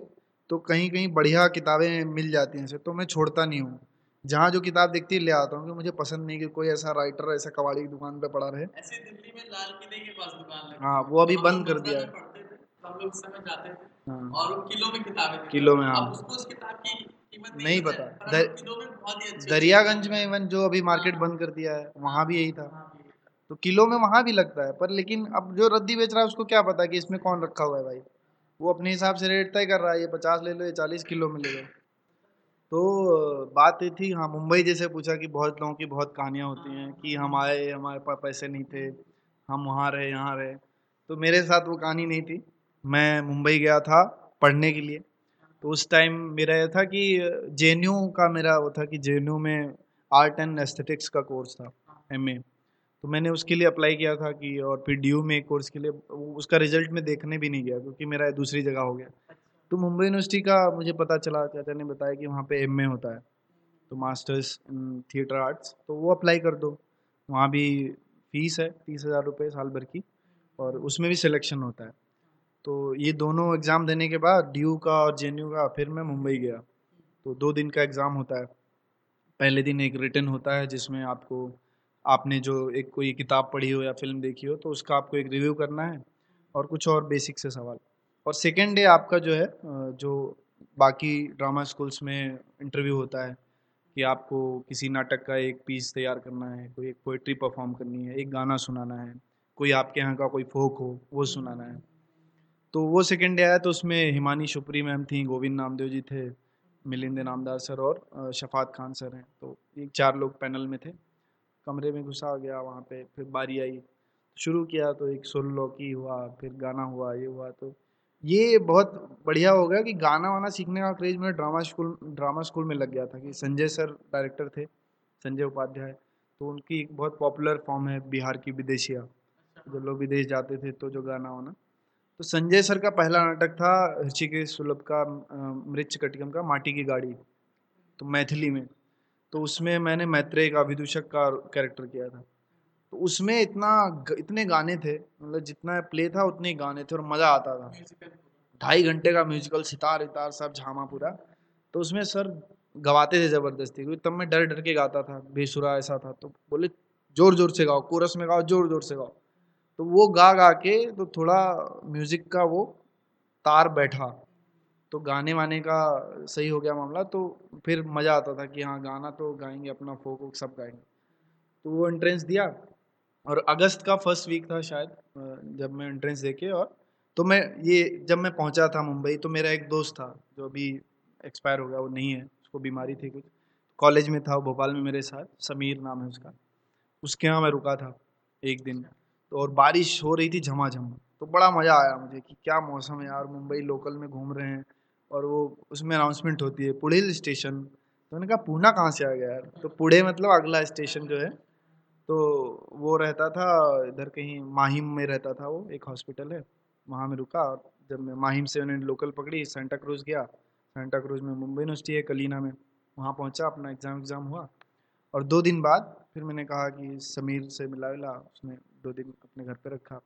तो कहीं कहीं बढ़िया किताबें मिल जाती हैं ऐसे तो मैं छोड़ता नहीं हूँ। जहाँ जो किताब दिखती है ले आता हूँ कि मुझे पसंद नहीं कि कोई ऐसा राइटर ऐसा कबाड़ी की दुकान पर पड़ा रहे। ऐसे दिल्ली में लाल किले के पास दुकान हाँ वो अभी बंद कर दिया है। हम लोग उस समय जाते थे हाँ। और वो किलो में किताबें किलो में हाँ। उसको उस किताब की नहीं पता दर, ही दरियागंज में इवन जो अभी मार्केट बंद कर दिया है वहाँ भी यही था। तो किलो में वहाँ भी लगता है पर लेकिन अब जो रद्दी बेच रहा है उसको क्या पता कि इसमें कौन रखा हुआ है भाई? वो अपने हिसाब से रेट तय कर रहा है ये पचास ले लो ये चालीस किलो में ले लो। तो बात ये थी हाँ मुंबई जैसे पूछा कि बहुत लोगों की बहुत कहानियाँ होती हैं कि हम आए हमारे पास पैसे नहीं थे हम वहाँ रहे यहाँ रहे। तो मेरे साथ वो कहानी नहीं थी। मैं मुंबई गया था पढ़ने के लिए। तो उस टाइम मेरा यह था कि जेएनयू का मेरा वो था कि जेएनयू में आर्ट एंड एस्थेटिक्स का कोर्स था एमए तो मैंने उसके लिए अप्लाई किया था कि, और फिर डीयू में एक कोर्स के लिए, उसका रिज़ल्ट मैं देखने भी नहीं गया क्योंकि मेरा दूसरी जगह हो गया। तो मुंबई यूनिवर्सिटी का मुझे पता चला, चाचा ने बताया कि वहाँ पे एम होता है। तो मास्टर्स इन थिएटर आर्ट्स तो वो अप्लाई कर दो। वहाँ भी फ़ीस है तीस हज़ार रुपये साल भर की, और उसमें भी सिलेक्शन होता है। तो ये दोनों एग्ज़ाम देने के बाद डीयू का और जे का फिर मैं मुंबई गया। तो दो दिन का एग्ज़ाम होता है। पहले दिन एक रिटर्न होता है जिसमें आपको, आपने जो एक कोई किताब पढ़ी हो या फ़िल्म देखी हो तो उसका आपको एक रिव्यू करना है और कुछ और बेसिक से सवाल। और सेकेंड डे आपका जो है जो बाकी ड्रामा स्कूल्स में इंटरव्यू होता है कि आपको किसी नाटक का एक पीस तैयार करना है, कोई एक पोइट्री परफॉर्म करनी है, एक गाना सुनाना है, कोई आपके यहाँ का कोई फोक हो, वो सुनाना है। तो वो सेकेंड डे आया तो उसमें हिमानी शुपरी मैम थी, गोविंद नामदेव जी थे, मिलिंद नामदार सर और शफात खान सर हैं। तो एक चार लोग पैनल में थे। कमरे में घुसा गया, वहाँ पे फिर बारी आई, शुरू किया तो एक सोलो की हुआ, फिर गाना हुआ, ये हुआ तो ये बहुत बढ़िया हो गया कि गाना वाना सीखने का क्रेज मेरा ड्रामा स्कूल ड्रामा स्कूल में लग गया था कि संजय सर डायरेक्टर थे, संजय उपाध्याय तो उनकी एक बहुत पॉपुलर फॉर्म है बिहार की विदेशिया। जो लोग विदेश जाते थे तो जो गाना वाना। तो संजय सर का पहला नाटक था ऋषिकेश सुलभ का मृच कटिकम का माटी की गाड़ी तो मैथिली में। तो उसमें मैंने मैत्रेय का विदूषक का कैरेक्टर किया था। तो उसमें इतना इतने गाने थे मतलब जितना प्ले था उतने गाने थे और मज़ा आता था। ढाई घंटे का म्यूजिकल सितार इतार सब झामा पूरा। तो उसमें सर गवाते थे ज़बरदस्ती क्योंकि तब मैं डर डर के गाता था बेसुरा ऐसा था तो बोले ज़ोर ज़ोर से गाओ कोरस में गाओ ज़ोर ज़ोर से गाओ। तो वो गा गा के तो थोड़ा म्यूज़िक का वो तार बैठा। तो गाने वाने का सही हो गया मामला तो फिर मज़ा आता था कि हाँ गाना तो गाएँगे अपना फोक वोक सब गाएँगे। तो वो एंट्रेंस दिया और अगस्त का फ़र्स्ट वीक था शायद जब मैं एंट्रेंस देके और तो मैं ये जब मैं पहुँचा था मुंबई तो मेरा एक दोस्त था जो अभी एक्सपायर हो गया, वो नहीं है, उसको बीमारी थी कुछ। कॉलेज में था वो, भोपाल में मेरे साथ, समीर नाम है उसका। उसके यहाँ मैं रुका था एक दिन। तो और बारिश हो रही थी झमाझम। तो बड़ा मज़ा आया मुझे कि क्या मौसम है यार, मुंबई लोकल में घूम रहे हैं और वो उसमें अनाउंसमेंट होती है पुढ़ेल स्टेशन तो मैंने कहा पूना कहाँ से आ गया यार? तो पुणे मतलब अगला स्टेशन जो है तो वो रहता था, इधर कहीं माहिम में रहता था वो, एक हॉस्पिटल है, वहाँ में रुका जब मैं माहिम से उन्होंने लोकल पकड़ी सेंटा क्रूज़ गया। सेंटा क्रूज़ में मुंबई यूनिवर्सिटी है, कलीना में। वहाँ पहुँचा, अपना एग्ज़ाम एग्ज़ाम हुआ। और दो दिन बाद फिर मैंने कहा कि समीर से मिला मिला उसने दो दिन अपने घर पे रखा।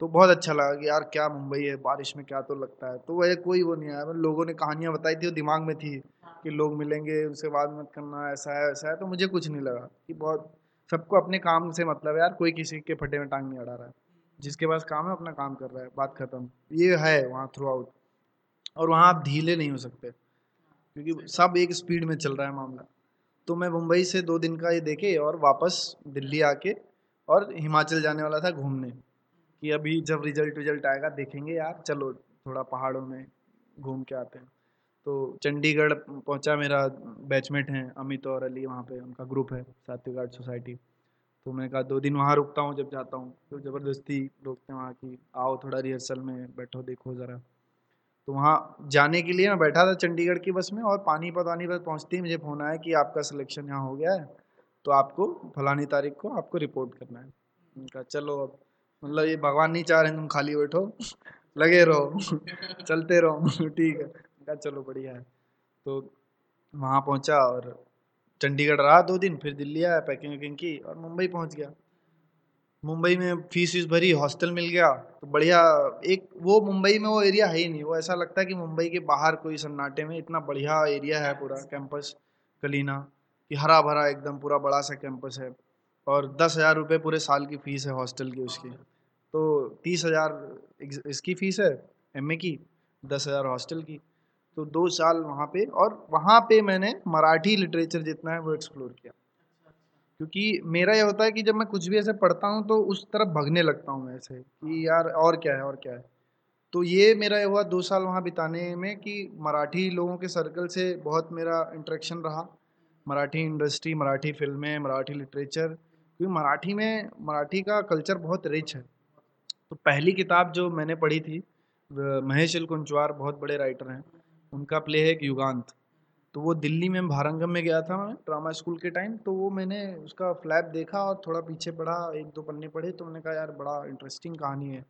तो बहुत अच्छा लगा कि यार क्या मुंबई है बारिश में क्या तो लगता है। तो वह कोई वो नहीं आया मतलब लोगों ने कहानियाँ बताई थी वो दिमाग में थी कि लोग मिलेंगे उसके बात मत करना ऐसा है ऐसा है। तो मुझे कुछ नहीं लगा कि बहुत सबको अपने काम से मतलब है यार कोई किसी के फटे में टांग नहीं अड़ा रहा है। जिसके पास काम है अपना काम कर रहा है बात खत्म। ये है वहाँ थ्रू आउट और वहाँ आप ढीले नहीं हो सकते क्योंकि सब एक स्पीड में चल रहा है मामला। तो मैं मुंबई से दो दिन का ये देखे और वापस दिल्ली आके और हिमाचल जाने वाला था घूमने। कि अभी जब रिज़ल्ट विजल्ट आएगा, देखेंगे यार, चलो थोड़ा पहाड़ों में घूम के आते हैं। तो चंडीगढ़ पहुँचा मेरा बैचमेट हैं, अमित और अली वहाँ पे, उनका ग्रुप है सात्विक आर्ट सोसाइटी तो मैंने कहा, दो दिन वहाँ रुकता हूँ जब जाता हूँ। तो ज़बरदस्ती रोकते हैं वहाँ की, आओ थोड़ा रिहर्सल में बैठो, देखो ज़रा। तो वहाँ जाने के लिए मैं बैठा था चंडीगढ़ की बस में और पानीपत वानीपत पहुँचते ही मुझे फ़ोन आया कि आपका सिलेक्शन यहाँ हो गया है। तो आपको, फलानी तारीख को आपको रिपोर्ट करना है। उनका चलो अब। मतलब ये भगवान नहीं चाह रहे तुम खाली बैठो। लगे रहो। चलते रहो। ठीक है। चलो बढ़िया है। तो वहाँ पहुँचा और चंडीगढ़ रहा दो दिन, फिर दिल्ली आया, पैकिंग वैकिंग की और मुंबई पहुँच गया। मुंबई में फ़ीस वीस भरी, हॉस्टल मिल गया तो बढ़िया, एक वो मुंबई में वो एरिया है ही नहीं, वो ऐसा लगता है कि मुंबई के बाहर कोई सन्नाटे में इतना बढ़िया एरिया है पूरा कैंपस कलीना, कि हरा भरा एकदम पूरा बड़ा सा कैंपस है, और दस हज़ार रुपये पूरे साल की फ़ीस है हॉस्टल की उसकी तो तीस हज़ार इसकी फ़ीस है एमए की, दस हज़ार हॉस्टल की तो दो साल वहाँ पे, और वहाँ पे मैंने मराठी लिटरेचर जितना है वो एक्सप्लोर किया। क्योंकि मेरा ये होता है कि जब मैं कुछ भी ऐसे पढ़ता हूँ तो उस तरफ़ भगने लगता हूँ ऐसे कि यार और क्या है और क्या है। तो ये मेरा हुआ दो साल वहाँ बिताने में कि मराठी लोगों के सर्कल से बहुत मेरा इंट्रेक्शन रहा। मराठी इंडस्ट्री मराठी फ़िल्में मराठी लिटरेचर क्योंकि मराठी में मराठी का कल्चर बहुत रिच है। तो पहली किताब जो मैंने पढ़ी थी महेश कुंचवार बहुत बड़े राइटर हैं उनका प्ले है एक युगांत। तो वो दिल्ली में भारंगम में गया था मैं, ड्रामा स्कूल के टाइम तो वो मैंने उसका फ्लैप देखा और थोड़ा पीछे पढ़ा एक दो पन्ने पढ़े तो मैंने कहा, यार, बड़ा इंटरेस्टिंग कहानी है।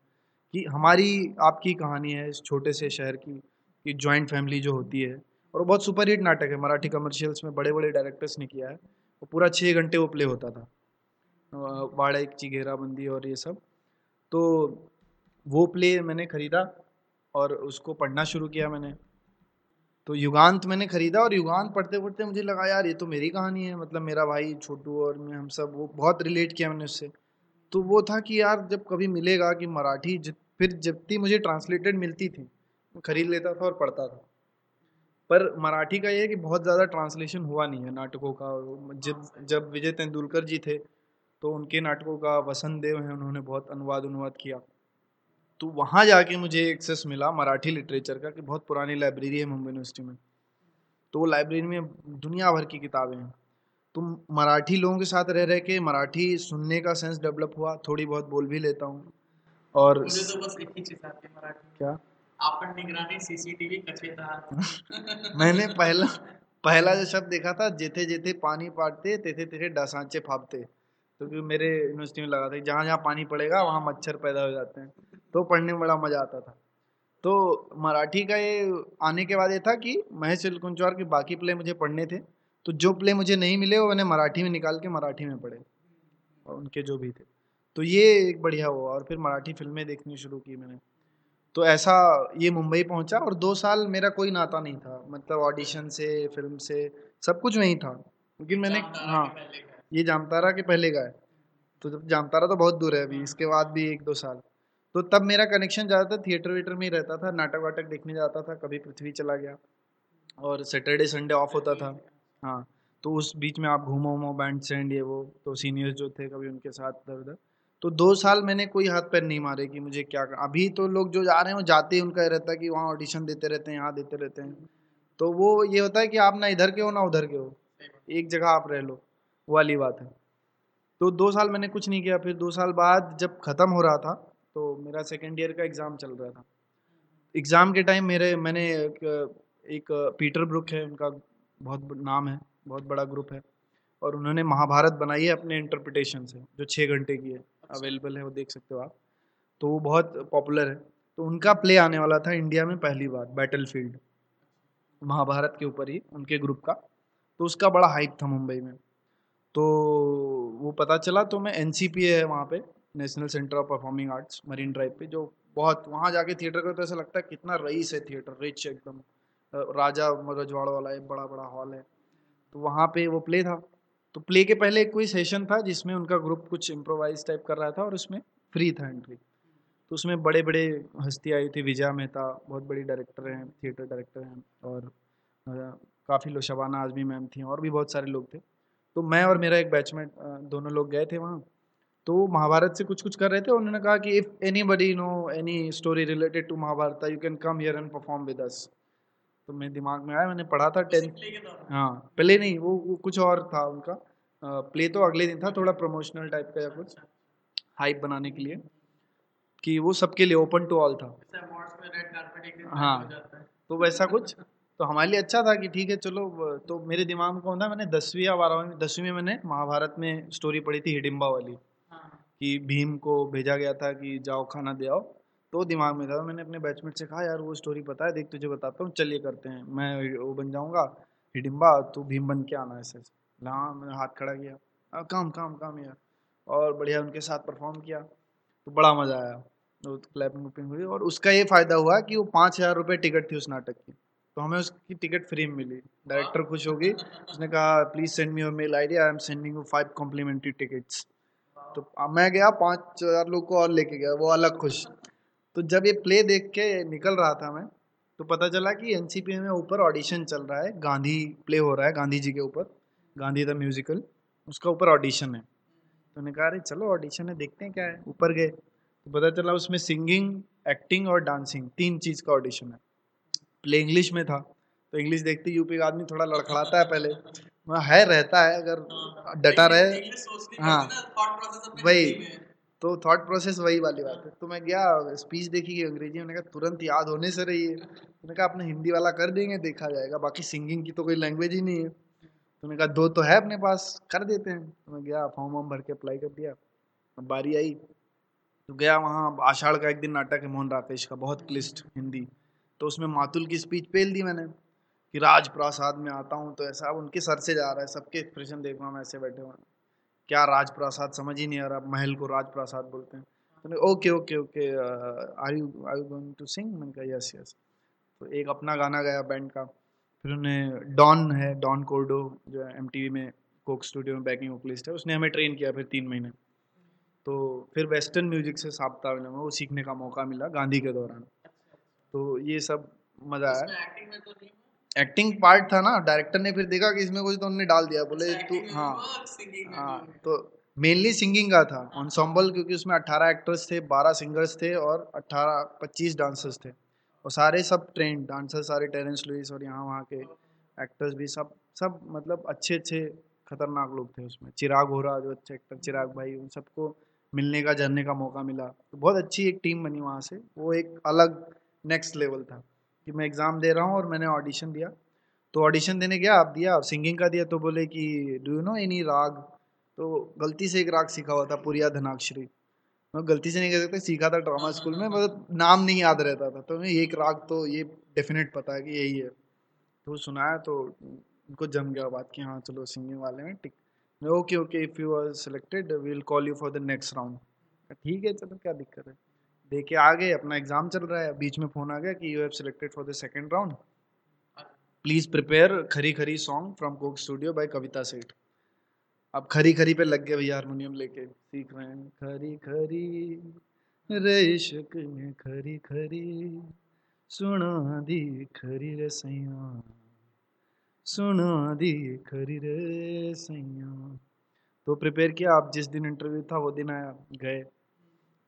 कि हमारी, आपकी कहानी है इस छोटे से शहर की, कि जॉइंट फैमिली जो होती है, और वो बहुत सुपर हिट नाटक है, मराठी कमर्शियल्स में बड़े बड़े डायरेक्टर्स ने किया है, वो पूरा छः घंटे वो प्ले होता था। वाड़ा एक ची घेराबंदी और ये सब। तो वो प्ले मैंने ख़रीदा, और उसको पढ़ना शुरू किया मैंने। तो युगांत मैंने खरीदा और युगांत पढ़ते पढ़ते मुझे लगा, यार, ये तो मेरी कहानी है। मतलब मेरा भाई, छोटू और मैं, हम सब, वो बहुत रिलेट किया मैंने उससे। तो वो था कि, यार, जब कभी मिलेगा कि मराठी फिर जितनी मुझे ट्रांसलेटेड मिलती थी खरीद लेता था और पढ़ता था। पर मराठी का ये है कि बहुत ज़्यादा ट्रांसलेशन हुआ नहीं है नाटकों का। जब जब विजय तेंदुलकर जी थे तो उनके नाटकों का वसंत देव है, उन्होंने बहुत अनुवाद अनुवाद किया। तो वहाँ जाके मुझे एक्सेस मिला मराठी लिटरेचर का कि बहुत पुरानी लाइब्रेरी है मुंबई यूनिवर्सिटी में। तो वो लाइब्रेरी में दुनिया भर की किताबें हैं। तो मराठी लोगों के साथ रह रह के मराठी सुनने का सेंस डेवलप हुआ थोड़ी बहुत बोल भी लेता हूँ। और मुझे तो बस एक ही चीज़ आती है मराठी। क्या? आपण निगरानी सीसीटीवी कचे मैंने पहला पहला जो शब्द देखा था जेथे जेथे पानी पाटते तेथे तेथे डसांचे फापते तो क्योंकि मेरे यूनिवर्सिटी में लगा था जहाँ जहाँ पानी पड़ेगा वहाँ मच्छर पैदा हो जाते हैं। तो पढ़ने में बड़ा मज़ा आता था। तो मराठी का ये आने के बाद ये था कि महेश कुंचवार के बाकी प्ले मुझे पढ़ने थे। तो जो प्ले मुझे नहीं मिले वो मैंने मराठी में निकाल के मराठी में पढ़े। और उनके जो भी थे। तो ये एक बढ़िया हुआ और फिर मराठी फ़िल्में देखनी शुरू की मैंने। तो ऐसा ये मुंबई पहुँचा और दो साल मेरा कोई नाता नहीं था। मतलब ऑडिशन से फ़िल्म से सब कुछ वहीं था। लेकिन मैंने हाँ। ये जामतारा के पहले का है। तो जब जामतारा तो बहुत दूर है अभी, इसके बाद भी एक दो साल। तो तब मेरा कनेक्शन ज़्यादातर थिएटर वेटर में ही रहता था, नाटक वाटक देखने जाता था, कभी पृथ्वी चला गया और सैटरडे संडे ऑफ़ होता था। हाँ तो उस बीच में आप घूमो वूमो बैंड सेंड ये वो तो सीनियर्स जो थे कभी उनके साथ इधर उधर। तो दो साल मैंने कोई हाथ पैर नहीं मारे कि मुझे क्या कर अभी तो लोग जो जा रहे हैं, वो जाते ही उनका रहता है कि वहाँ ऑडिशन देते रहते हैं, यहाँ देते रहते हैं। तो वो ये होता है कि आप ना इधर के हो, ना उधर के हो। एक जगह आप रह लो। वाली बात है। तो दो साल मैंने कुछ नहीं किया फिर दो साल बाद जब ख़त्म हो रहा था तो मेरा सेकेंड ईयर का एग्ज़ाम चल रहा था। एग्ज़ाम के टाइम मेरे मैंने एक, एक पीटर ब्रुक है उनका बहुत नाम है बहुत बड़ा ग्रुप है। और उन्होंने महाभारत बनाई है अपने इंटरप्रिटेशन से जो छः घंटे की है अवेलेबल है वो देख सकते हो आप। तो वो बहुत पॉपुलर है। तो उनका प्ले आने वाला था इंडिया में पहली बार बैटल फ़ील्ड महाभारत के ऊपर ही उनके ग्रुप का। तो उसका बड़ा हाइप था मुंबई में। तो वो पता चला तो मैं एन सी पी है वहाँ पे National Centre of Performing Arts Marine Drive पे, जो बहुत वहाँ जाके थिएटर का तो ऐसा लगता है कितना रईस है थिएटर रिच एकदम। राजा रजवाड़ा वाला एक बड़ा बड़ा हॉल है। तो वहाँ पे वो प्ले था। तो प्ले के पहले एक कोई सेशन था जिसमें उनका ग्रुप कुछ इम्प्रोवाइज टाइप कर रहा था और उसमें फ्री था एंट्री तो उसमें बड़े बड़े हस्ती आई थी, विजया मेहता, बहुत बड़ी डायरेक्टर हैं थिएटर डायरेक्टर हैं और काफ़ी लोग, शबाना आजमी मैम थी और भी बहुत सारे लोग थे। तो मैं और मेरा एक बैचमेट दोनों लोग गए थे वहाँ। तो महाभारत से कुछ कुछ कर रहे थे उन्होंने कहा कि if anybody know any story related to Mahabharata you can come here and perform with us तो मेरे दिमाग में आया मैंने पढ़ा था टेंथ हाँ पहले नहीं वो, वो कुछ और था उनका। प्ले तो अगले दिन था थोड़ा प्रमोशनल टाइप का या कुछ हाइप बनाने के लिए कि वो सबके लिए ओपन टू ऑल था। हाँ। तो वैसा कुछ तो हमारे लिए अच्छा था कि ठीक है चलो तो मेरे दिमाग में कौन था? मैंने दसवीं या बारहवीं दसवीं में मैंने महाभारत में स्टोरी पढ़ी थी हिडिम्बा वाली। कि भीम को भेजा गया था कि जाओ खाना दे आओ। तो दिमाग में था मैंने अपने बैचमेट से कहा यार वो स्टोरी पता है देख तुझे बताता हूँ चलिए करते हैं। मैं वो बन जाऊँगा हिडिम्बा तू भीम बन के आना ऐसे हाँ मैंने हाथ खड़ा किया। काम काम काम यार। और बढ़िया उनके साथ परफॉर्म किया। तो बड़ा मज़ा आया तो क्लैपिंग वुपिंग हुई। और उसका ये फ़ायदा हुआ कि वो पाँच हज़ार रुपये टिकट थी उस नाटक की। तो हमें उसकी टिकट फ्री में मिली। डायरेक्टर खुश हो गई उसने कहा please send me your mail I D I am sending you five complimentary tickets तो मैं गया, पाँच हज़ार लोग को और लेके गया, वो अलग खुश। तो जब ये प्ले देख के निकल रहा था मैं तो पता चला कि एन में ऊपर ऑडिशन चल रहा है। गांधी प्ले हो रहा है, गांधी जी के ऊपर। गांधी द म्यूजिकल उसका ऊपर ऑडिशन है। तो मैंने कहा, अरे चलो ऑडिशन है, देखते हैं क्या है। ऊपर गए। तो पता चला उसमें सिंगिंग एक्टिंग और डांसिंग तीन चीज़ का ऑडिशन है। प्ले इंग्लिश में था तो इंग्लिश देखते यूपी का आदमी थोड़ा लड़खड़ाता है पहले। वहाँ है रहता है अगर डटा रहे हाँ। वही। तो थॉट प्रोसेस वही वाली बात है। तो मैं गया स्पीच देखी कि अंग्रेज़ी मैंने कहा तुरंत याद होने से रही है। मैंने कहा अपने हिंदी वाला कर देंगे देखा जाएगा बाकी सिंगिंग की तो कोई लैंग्वेज ही नहीं है। तो मैंने कहा दो तो है अपने पास कर देते हैं। तो मैं गया फॉर्म वॉर्म भर के अप्लाई कर दिया। बारी आई तो गया वहाँ आषाढ़ का एक दिन नाटक है मोहन राकेश का बहुत क्लिस्ट हिंदी। तो उसमें मातुल की स्पीच पेल दी मैंने, कि राज प्रसाद में आता हूँ तो ऐसा, अब उनके सर से जा रहा है, सबके एक्सप्रेशन देख रहा हूँ ऐसे बैठे हुए क्या राज प्रसाद समझ ही नहीं आ रहा महल को राज प्रसाद बोलते हैं। तो okay okay okay are you are you going to sing मैंने कहा यस यस तो एक अपना गाना गाया बैंड का। फिर उन्हें डॉन है डॉन कोर्डो जो है एमटीवी में कोक स्टूडियो में बैकिंग वोकलिस्ट है, उसने हमें ट्रेन किया फिर तीन महीने। तो फिर वेस्टर्न म्यूज़िक से साबता में वो सीखने का मौका मिला गांधी के दौरान। तो ये सब मज़ा आया। एक्टिंग पार्ट था ना डायरेक्टर ने फिर देखा कि इसमें कुछ तो उन्होंने डाल दिया बोले तू हाँ। हाँ तो मेनली सिंगिंग का था ऑनसॉम्बल क्योंकि उसमें 18 एक्टर्स थे 12 सिंगर्स थे और 18 25 डांसर्स थे। और सारे सब ट्रेंड डांसर सारे टेरेंस लुइस और यहाँ वहाँ के एक्टर्स भी सब सब मतलब अच्छे अच्छे खतरनाक लोग थे उसमें। चिराग हो रहा जो अच्छे एक्टर चिराग भाई उन सबको मिलने का जानने का मौका मिला। तो बहुत अच्छी एक टीम बनी वहाँ से। वो एक अलग नेक्स्ट लेवल था। कि मैं एग्ज़ाम दे रहा हूँ और मैंने ऑडिशन दिया। तो ऑडिशन देने गया, आप दिया सिंगिंग का दिया तो बोले कि डू यू नो एनी राग तो गलती से एक राग सीखा हुआ था पुरिया धनाक्षरी मैं गलती से नहीं कह सकता, सीखा था ड्रामा स्कूल में मतलब नाम नहीं याद रहता था। तो मैं एक राग तो ये डेफिनेट पता है कि यही है। तो सुनाया तो उनको जम गया बात कि हाँ चलो सिंगिंग वाले में tick. Okay okay if you are selected will call you for the next round ठीक है, चलो, क्या दिक्कत है? दे के आ गए, अपना एग्ज़ाम चल रहा है, बीच में फ़ोन आ गया कि you have selected for the second round please prepare Khari Khari song from Coke Studio by Kavita Seth अब खरी खरी पे लग गए भैया हारमोनियम लेके। सीख रहे हैं, खरी खरी रे इश्क में खरी खरी, सुना दी खरी रे सैया। सुना दी खरी रे सैया। तो प्रिपेयर किया, आप जिस दिन इंटरव्यू था, वो दिन आया, गए।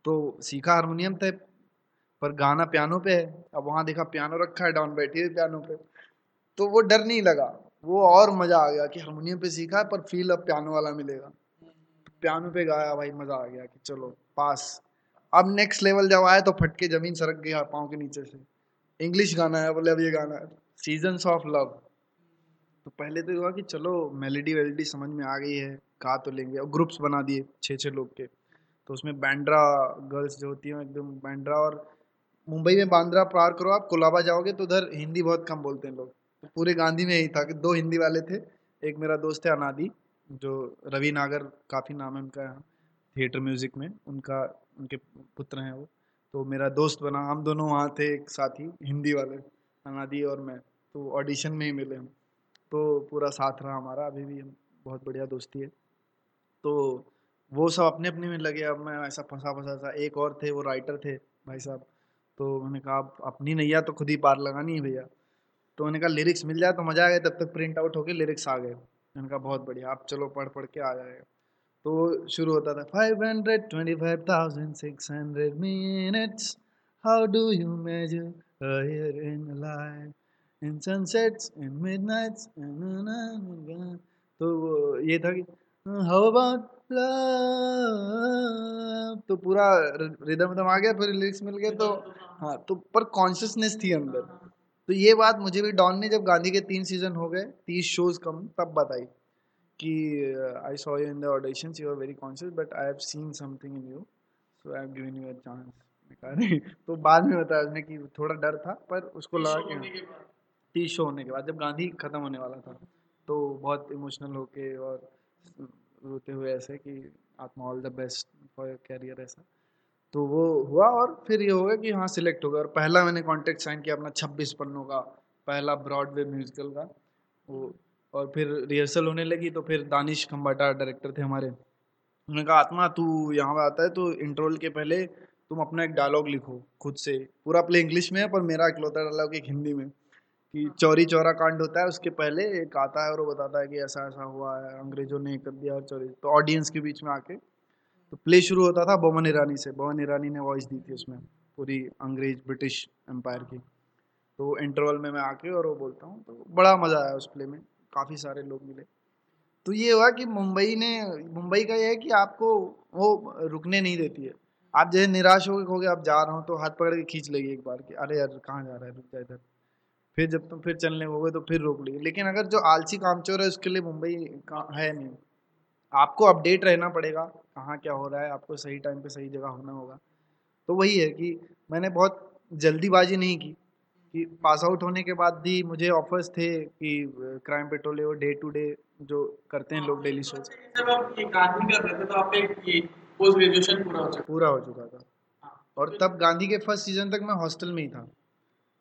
तो सीखा हारमोनियम थे, पर गाना पियानो पे है। अब वहाँ देखा पियानो रखा है डाउन बैठी है पियानो पे। तो वो डर नहीं लगा। वो और मज़ा आ गया कि हारमोनियम पे सीखा है, पर फील अब पियानो वाला मिलेगा। पियानो पे गाया भाई, मज़ा आ गया कि चलो पास अब नेक्स्ट लेवल जब आया तो फटके ज़मीन सरक गया पाँव के नीचे से। इंग्लिश गाना है, बोले, अब ये गाना है। सीजन्स ऑफ़ लव तो पहले तो हुआ कि चलो मेलेडी वेलेडी समझ में आ गई है, गा तो लेंगे। और ग्रुप्स बना दिए छः छः लोग के। तो उसमें बैंड्रा गर्ल्स जो होती हैं एकदम बैंड्रा और मुंबई में बांद्रा पार करो आप, कोलाबा जाओगे तो उधर हिंदी बहुत कम बोलते हैं लोग। तो पूरे गांधी में यही था कि दो हिंदी वाले थे, एक मेरा दोस्त है अनादि, जो रवि नागर काफ़ी नाम है उनका यहाँ थिएटर म्यूज़िक में, उनका, उनके पुत्र हैं वो। तो मेरा दोस्त बना, हम दोनों वहाँ थे एक साथी, हिंदी वाले, अनादि और मैं। तो ऑडिशन में ही मिले हम। तो पूरा साथ रहा हमारा, अभी भी हम बहुत बढ़िया दोस्ती है। तो वो सब अपने अपने में लगे, अब मैं ऐसा फंसा फंसा सा, एक और थे, वो राइटर थे भाई साहब। तो मैंने कहा आप अपनी नैया तो खुद ही पार लगानी है भैया। तो मैंने कहा लिरिक्स मिल जाए तो मज़ा आ गया, तब तक प्रिंट आउट होके लिरिक्स आ गए। मैंने कहा, बहुत बढ़िया आप चलो पढ़ पढ़ के आ जाएगा। तो शुरू होता था five hundred twenty five thousand six hundred minutes how do you measure in life in sunsets in midnights तो ये था कि हाउ अबाउट तो पूरा रिदम रिदम आ गया फिर लिरिक्स मिल गए तो हाँ तो पर कॉन्शियसनेस थी अंदर। तो ये बात मुझे भी डॉन ने जब गांधी के तीन सीज़न हो गए तीस शोज़ कम तब बताई कि I saw you in the auditions you are very conscious but I have seen something in you so I have given you a chance तो बाद में बताया उसने कि थोड़ा डर था पर उसको लगा कि टी शो होने के बाद जब गांधी ख़त्म होने वाला था तो बहुत इमोशनल होके और रोते हुए ऐसे कि आत्मा all the best for your career ऐसा। तो वो हुआ और फिर ये हो गया कि हाँ सिलेक्ट हो गया। और पहला मैंने कॉन्ट्रैक्ट साइन किया अपना छब्बीस पन्नों का, पहला ब्रॉडवे म्यूजिकल का। वो और फिर रिहर्सल होने लगी तो फिर दानिश खम्बाटा डायरेक्टर थे हमारे। उन्होंने कहा, आत्मा, तू यहाँ पर आता है तो इंट्रोल के पहले तुम अपना एक डायलॉग लिखो खुद से। पूरा प्ले इंग्लिश में है, पर मेरा इकलौता डायलॉग एक हिंदी में। कि चौरी चौरा कांड होता है, उसके पहले एक आता है और वो बताता है कि ऐसा ऐसा हुआ है, अंग्रेज़ों ने कर दिया और चोरी। तो ऑडियंस के बीच में आके तो प्ले शुरू होता था बमन ईरानी से। बमन ईरानी ने वॉइस दी थी उसमें, पूरी अंग्रेज़, ब्रिटिश एम्पायर की। तो इंटरवल में मैं आके और वो बोलता हूँ तो बड़ा मज़ा आया उस प्ले में, काफ़ी सारे लोग मिले। तो ये हुआ कि मुंबई ने, मुंबई का ये है कि आपको वो रुकने नहीं देती है। आप जैसे निराश हो गए, आप जा रहे हो तो हाथ पकड़ के खींच लेगी एक बार कि, अरे यार, कहाँ जा रहा है? रुक जा इधर। फिर जब तुम फिर चलने हो गए तो फिर रोक लिए। लेकिन अगर जो आलसी कामचोर है उसके लिए मुंबई है नहीं। आपको अपडेट रहना पड़ेगा कहाँ क्या हो रहा है आपको सही टाइम पे सही जगह होना होगा। तो वही है कि मैंने बहुत जल्दीबाजी नहीं की कि पास आउट होने के बाद भी मुझे ऑफर्स थे कि क्राइम पेट्रोल वो डे टू डे जो करते हैं लोग डेली शो पूरा हो चुका। था। हाँ, और तब गांधी के फ़र्स्ट सीज़न तक मैं हॉस्टल में ही था।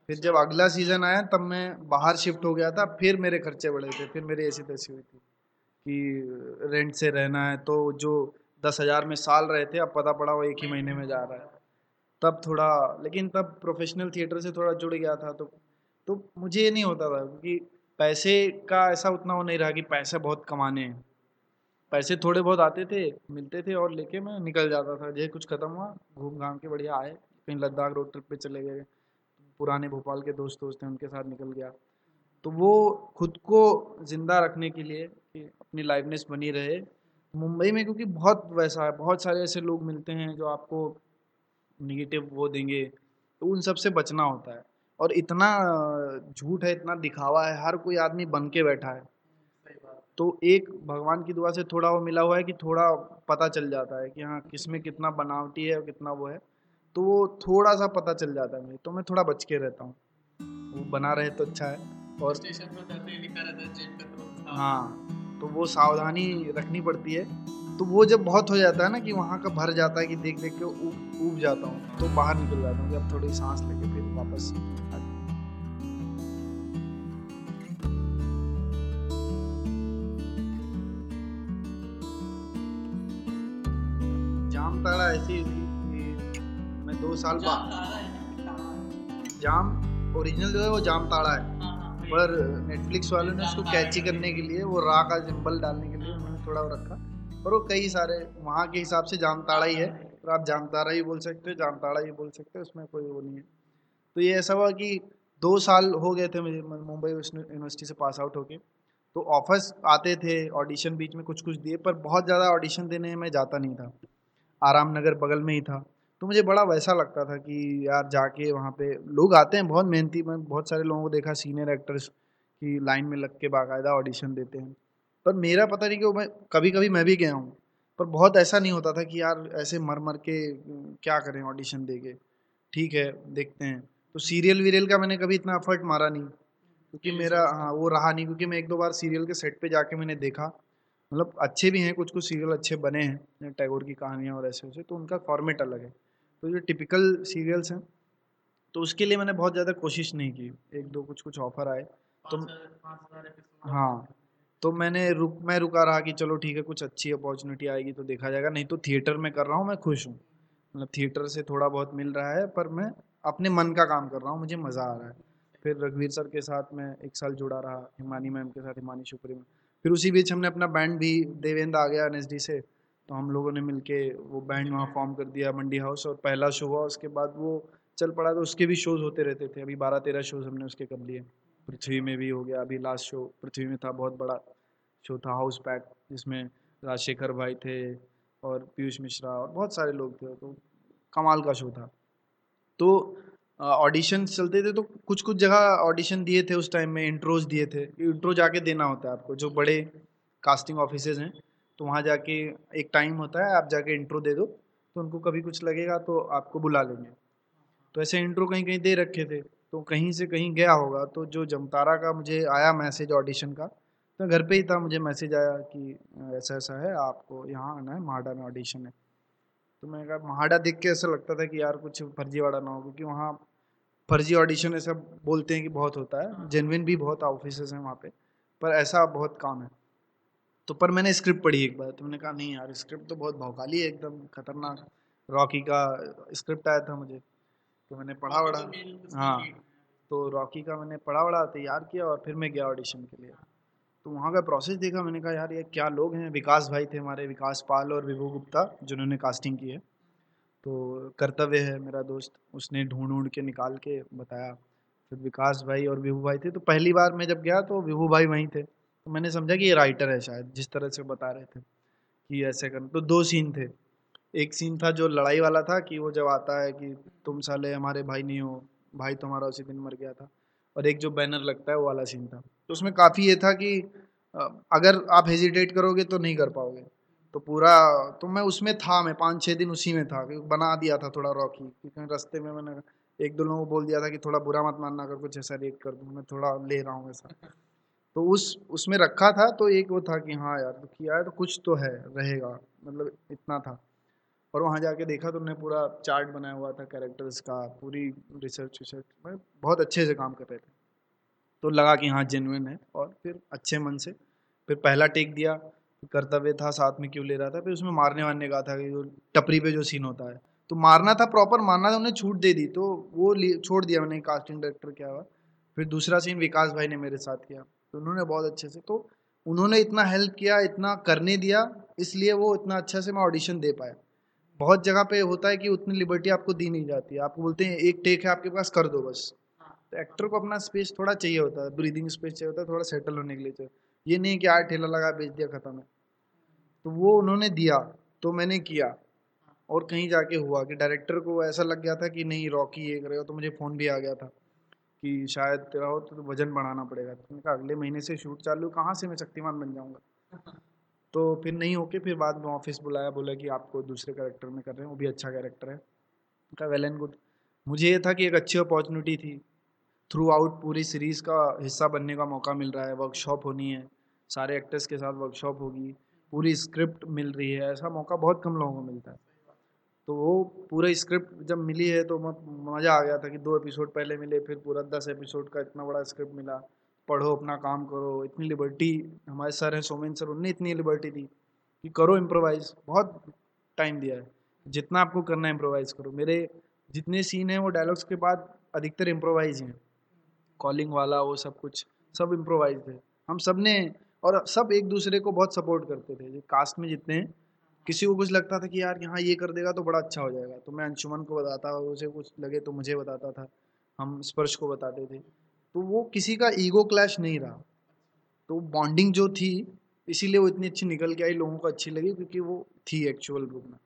फिर जब अगला सीज़न आया, तब मैं बाहर शिफ्ट हो गया था, फिर मेरे खर्चे बढ़े थे, फिर मेरी ऐसी तैसी हुई थी कि रेंट से रहना है तो जो दस हज़ार में साल रहे थे, अब पता पड़ा वो एक ही महीने में जा रहा है। तब थोड़ा, लेकिन तब प्रोफेशनल थिएटर से थोड़ा जुड़ गया था तो तो मुझे ये नहीं होता था क्योंकि पैसे का ऐसा उतना वो नहीं रहा कि पैसे बहुत कमाने हैं। पैसे थोड़े बहुत आते थे, मिलते थे और लेके मैं निकल जाता था, जैसे कुछ ख़त्म हुआ, घूम घाम के बढ़िया आए, कहीं लद्दाख रोड ट्रिप पे चले गए। पुराने भोपाल के दोस्त दोस्त हैं उनके साथ निकल गया। तो वो खुद को ज़िंदा रखने के लिए कि अपनी लाइवनेस बनी रहे। मुंबई में क्योंकि बहुत वैसा है बहुत सारे ऐसे लोग मिलते हैं जो आपको निगेटिव वो देंगे तो उन सबसे बचना होता है। और इतना झूठ है इतना दिखावा है हर कोई आदमी बन के बैठा है। तो एक भगवान की दुआ से थोड़ा वो मिला हुआ है कि थोड़ा पता चल जाता है कि हाँ किसमें कितना बनावटी है और कितना वो है। तो वो थोड़ा सा पता चल जाता है मुझे तो मैं थोड़ा बच के रहता हूँ। वो बना रहे तो अच्छा है और स्टेशन पर लिखा रहता है तो हाँ तो वो सावधानी रखनी पड़ती है। तो वो जब बहुत हो जाता है ना कि वहाँ का भर जाता है कि देख देख के ऊब जाता हूँ तो बाहर निकल जाता हूँ अब थोड़ी सांस लेके फिर वापस जाम ताड़ा ऐसी साल बाद। जाम ओरिजिनल जो है वो जाम ताड़ा है। हाँ, हाँ, पर नेटफ्लिक्स वालों ने उसको कैची करने के लिए वो रा का सिंबल डालने के लिए उन्होंने थोड़ा वो रखा। और वो कई सारे वहाँ के हिसाब से जाम ताड़ा ही है। पर आप जाम ताड़ा ही बोल सकते हो जाम ताड़ा ही बोल सकते हो उसमें कोई वो नहीं है। तो ये ऐसा हुआ कि दो साल हो गए थे मुझे मुंबई यूनिवर्सिटी से पास आउट होके। तो ऑफर्स आते थे ऑडिशन बीच में कुछ कुछ दिए पर बहुत ज़्यादा ऑडिशन देने में जाता नहीं था। आराम नगर बगल में ही था। तो मुझे बड़ा वैसा लगता था कि यार जाके वहाँ पे लोग आते हैं बहुत मेहनती मैं बहुत सारे लोगों को देखा सीनियर एक्टर्स की लाइन में लग के बाकायदा ऑडिशन देते हैं। पर मेरा पता नहीं कि मैं कभी कभी मैं भी गया हूँ पर बहुत ऐसा नहीं होता था कि यार ऐसे मर मर के क्या करें ऑडिशन दे के। ठीक है देखते हैं। तो सीरियल वीरियल का मैंने कभी इतना एफर्ट मारा नहीं क्योंकि मेरा हाँ वो रहा नहीं क्योंकि मैं एक दो बार सीरियल के सेट पे जाके मैंने देखा। मतलब अच्छे भी हैं कुछ कुछ सीरियल अच्छे बने हैं टैगोर की कहानियाँ और ऐसे वैसे तो उनका फॉर्मेट अलग है। तो जो टिपिकल सीरियल्स हैं। तो उसके लिए मैंने बहुत ज़्यादा कोशिश नहीं की। एक दो कुछ कुछ ऑफ़र आए। तो हाँ। तो मैंने रुक मैं रुका रहा कि चलो ठीक है कुछ अच्छी अपॉर्चुनिटी आएगी तो देखा जाएगा। नहीं तो थिएटर में कर रहा हूँ मैं खुश हूँ। मतलब थिएटर से थोड़ा बहुत मिल रहा है पर मैं अपने मन का काम कर रहा हूँ मुझे मज़ा आ रहा है। फिर रघुवीर सर के साथ मैं एक साल जुड़ा रहा हिमानी मैम के साथ हिमानी शुक्री में फिर उसी बीच हमने अपना बैंड भी देवेंद्र आ गया एनएसडी से। तो हम लोगों ने मिलके वो बैंड वहाँ फॉर्म कर दिया मंडी हाउस और पहला शो हुआ, उसके बाद वो चल पड़ा तो उसके भी शोज़ होते रहते थे। अभी बारह तेरह शोज़ हमने उसके कर लिए। पृथ्वी में भी हो गया, अभी लास्ट शो पृथ्वी में था, बहुत बड़ा शो था हाउस पैक जिसमें राजशेखर भाई थे और पीयूष मिश्रा और बहुत सारे लोग थे तो कमाल का शो था। तो ऑडिशन चलते थे तो कुछ कुछ जगह ऑडिशन दिए थे उस टाइम में इंट्रोज दिए थे। इंट्रो जाके देना होता है आपको, जो बड़े कास्टिंग ऑफिसेज हैं तो वहाँ जाके एक टाइम होता है आप जाके इंट्रो दे दो तो उनको कभी कुछ लगेगा तो आपको बुला लेंगे। तो ऐसे इंट्रो कहीं कहीं दे रखे थे तो कहीं से कहीं गया होगा तो जो जमतारा का मुझे आया मैसेज ऑडिशन का तो घर पे ही था मुझे मैसेज आया कि ऐसा ऐसा है आपको यहाँ आना है महाडा में ऑडिशन है। तो मैंने कहा महाडा देख के ऐसा लगता था कि यार कुछ फर्जीवाड़ा ना हो क्योंकि वहाँ फर्जी ऑडिशन ऐसा बोलते हैं कि बहुत होता है जेनविन भी बहुत ऑफ़िस हैं वहाँ पे पर ऐसा बहुत काम है। तो पर मैंने स्क्रिप्ट पढ़ी एक बार तो मैंने कहा नहीं यार स्क्रिप्ट तो बहुत भौकाली है एकदम खतरनाक रॉकी का स्क्रिप्ट आया था मुझे। तो मैंने पढ़ा बड़ा हाँ तो रॉकी का मैंने पढ़ा बड़ा तैयार किया और फिर मैं गया ऑडिशन के लिए। तो वहाँ का प्रोसेस देखा मैंने कहा यार ये क्या लोग हैं? विकास भाई थे हमारे विकास पाल और विभू गुप्ता जिन्होंने कास्टिंग की है। तो कर्तव्य है मेरा दोस्त उसने ढूंढ ढूंढ के निकाल के बताया। फिर विकास भाई और विभू भाई थे तो पहली बार मैं जब गया तो विभू भाई वहीं थे। तो मैंने समझा कि ये राइटर है शायद, जिस तरह से बता रहे थे कि ऐसे कर तो दो सीन थे। एक सीन था जो लड़ाई वाला था कि वो जब आता है कि तुम साले हमारे भाई नहीं हो, भाई तुम्हारा उसी दिन मर गया था। और एक जो बैनर लगता है वो वाला सीन था। तो उसमें काफ़ी ये था कि अगर आप हेजिटेट करोगे तो नहीं कर पाओगे। तो पूरा तो मैं उसमें था, मैं पाँच छः दिन उसी में था बना दिया था थोड़ा रॉकी क्योंकि रास्ते में मैंने एक दो लोगों को बोल दिया था कि थोड़ा बुरा मत मानना, अगर कुछ ऐसा रेट कर दूँ, मैं थोड़ा ले रहा हूँ ऐसा। तो उस, उसमें रखा था तो एक वो था कि हाँ यार तो किया है तो कुछ तो है, रहेगा मतलब इतना था। और वहाँ जाके देखा तो उन्होंने पूरा चार्ट बनाया हुआ था कैरेक्टर्स का, पूरी रिसर्च विसर्च मतलब बहुत अच्छे से काम कर रहे थे। तो लगा कि हाँ जेनविन है, और फिर अच्छे मन से, फिर पहला टेक दिया, कर्तव्य था, साथ में क्यों ले रहा था, फिर उसमें मारने वारने का था, कि जो टपरी पे जो सीन होता है। तो मारना था प्रॉपर मारना था, उन्हें छूट दे दी तो वो छोड़ दिया मैंने कास्टिंग डायरेक्टर क्या हुआ। फिर दूसरा सीन विकास भाई ने मेरे साथ किया। तो उन्होंने बहुत अच्छे से तो उन्होंने इतना हेल्प किया इतना करने दिया इसलिए वो इतना अच्छा से मैं ऑडिशन दे पाया। बहुत जगह पे होता है कि उतनी लिबर्टी आपको दी नहीं जाती है आपको बोलते हैं एक टेक है आपके पास कर दो बस। तो एक्टर को अपना स्पेस थोड़ा चाहिए होता है ब्रीदिंग स्पेस चाहिए होता है थोड़ा सेटल होने के लिए चाहिए ये नहीं कि यार ठेला लगा बेच दिया ख़त्म है। तो वो उन्होंने दिया तो मैंने किया। और कहीं जाके हुआ कि डायरेक्टर को ऐसा लग गया था कि नहीं रॉकी ये करेगा तो मुझे फ़ोन भी आ गया था। कि शायद तेरा हो तो वज़न बढ़ाना पड़ेगा। तो मैंने कहा अगले महीने से शूट चालू कहाँ से मैं शक्तिमान बन जाऊँगा? तो फिर नहीं होके फिर बाद में ऑफ़िस बुलाया बोला कि आपको दूसरे कैरेक्टर में कर रहे हैं वो भी अच्छा कैरेक्टर है। का वेल एंड गुड। मुझे ये था कि एक अच्छी अपॉर्चुनिटी थी। थ्रू आउट पूरी सीरीज़ का हिस्सा बनने का मौका मिल रहा है वर्कशॉप होनी है सारे एक्टर्स के साथ वर्कशॉप होगी पूरी स्क्रिप्ट मिल रही है ऐसा मौका बहुत कम लोगों को मिलता है। तो वो पूरा स्क्रिप्ट जब मिली है तो मज़ा आ गया था कि दो एपिसोड पहले मिले, फिर पूरा दस एपिसोड का इतना बड़ा स्क्रिप्ट मिला। पढ़ो अपना काम करो, इतनी लिबर्टी हमारे सर हैं सोमेन सर उनने इतनी लिबर्टी दी कि करो इम्प्रोवाइज बहुत टाइम दिया है। जितना आपको करना है इम्प्रोवाइज करो। मेरे जितने सीन हैं वो डायलॉग्स के बाद अधिकतर इम्प्रोवाइज हैं। कॉलिंग वाला, वो सब कुछ, सब इम्प्रोवाइज थे हम सबने और सब एक दूसरे को बहुत सपोर्ट करते थे। कास्ट में जितने हैं किसी को कुछ लगता था कि यार यहाँ ये कर देगा तो बड़ा अच्छा हो जाएगा। तो मैं अंशुमन को बताता, उसे कुछ लगे तो मुझे बताता था। हम स्पर्श को बताते थे। तो वो किसी का ईगो क्लैश नहीं रहा। तो बॉन्डिंग जो थी, इसीलिए वो इतनी अच्छी निकल के आई, लोगों को अच्छी लगी, क्योंकि वो थी एक्चुअल रूप में।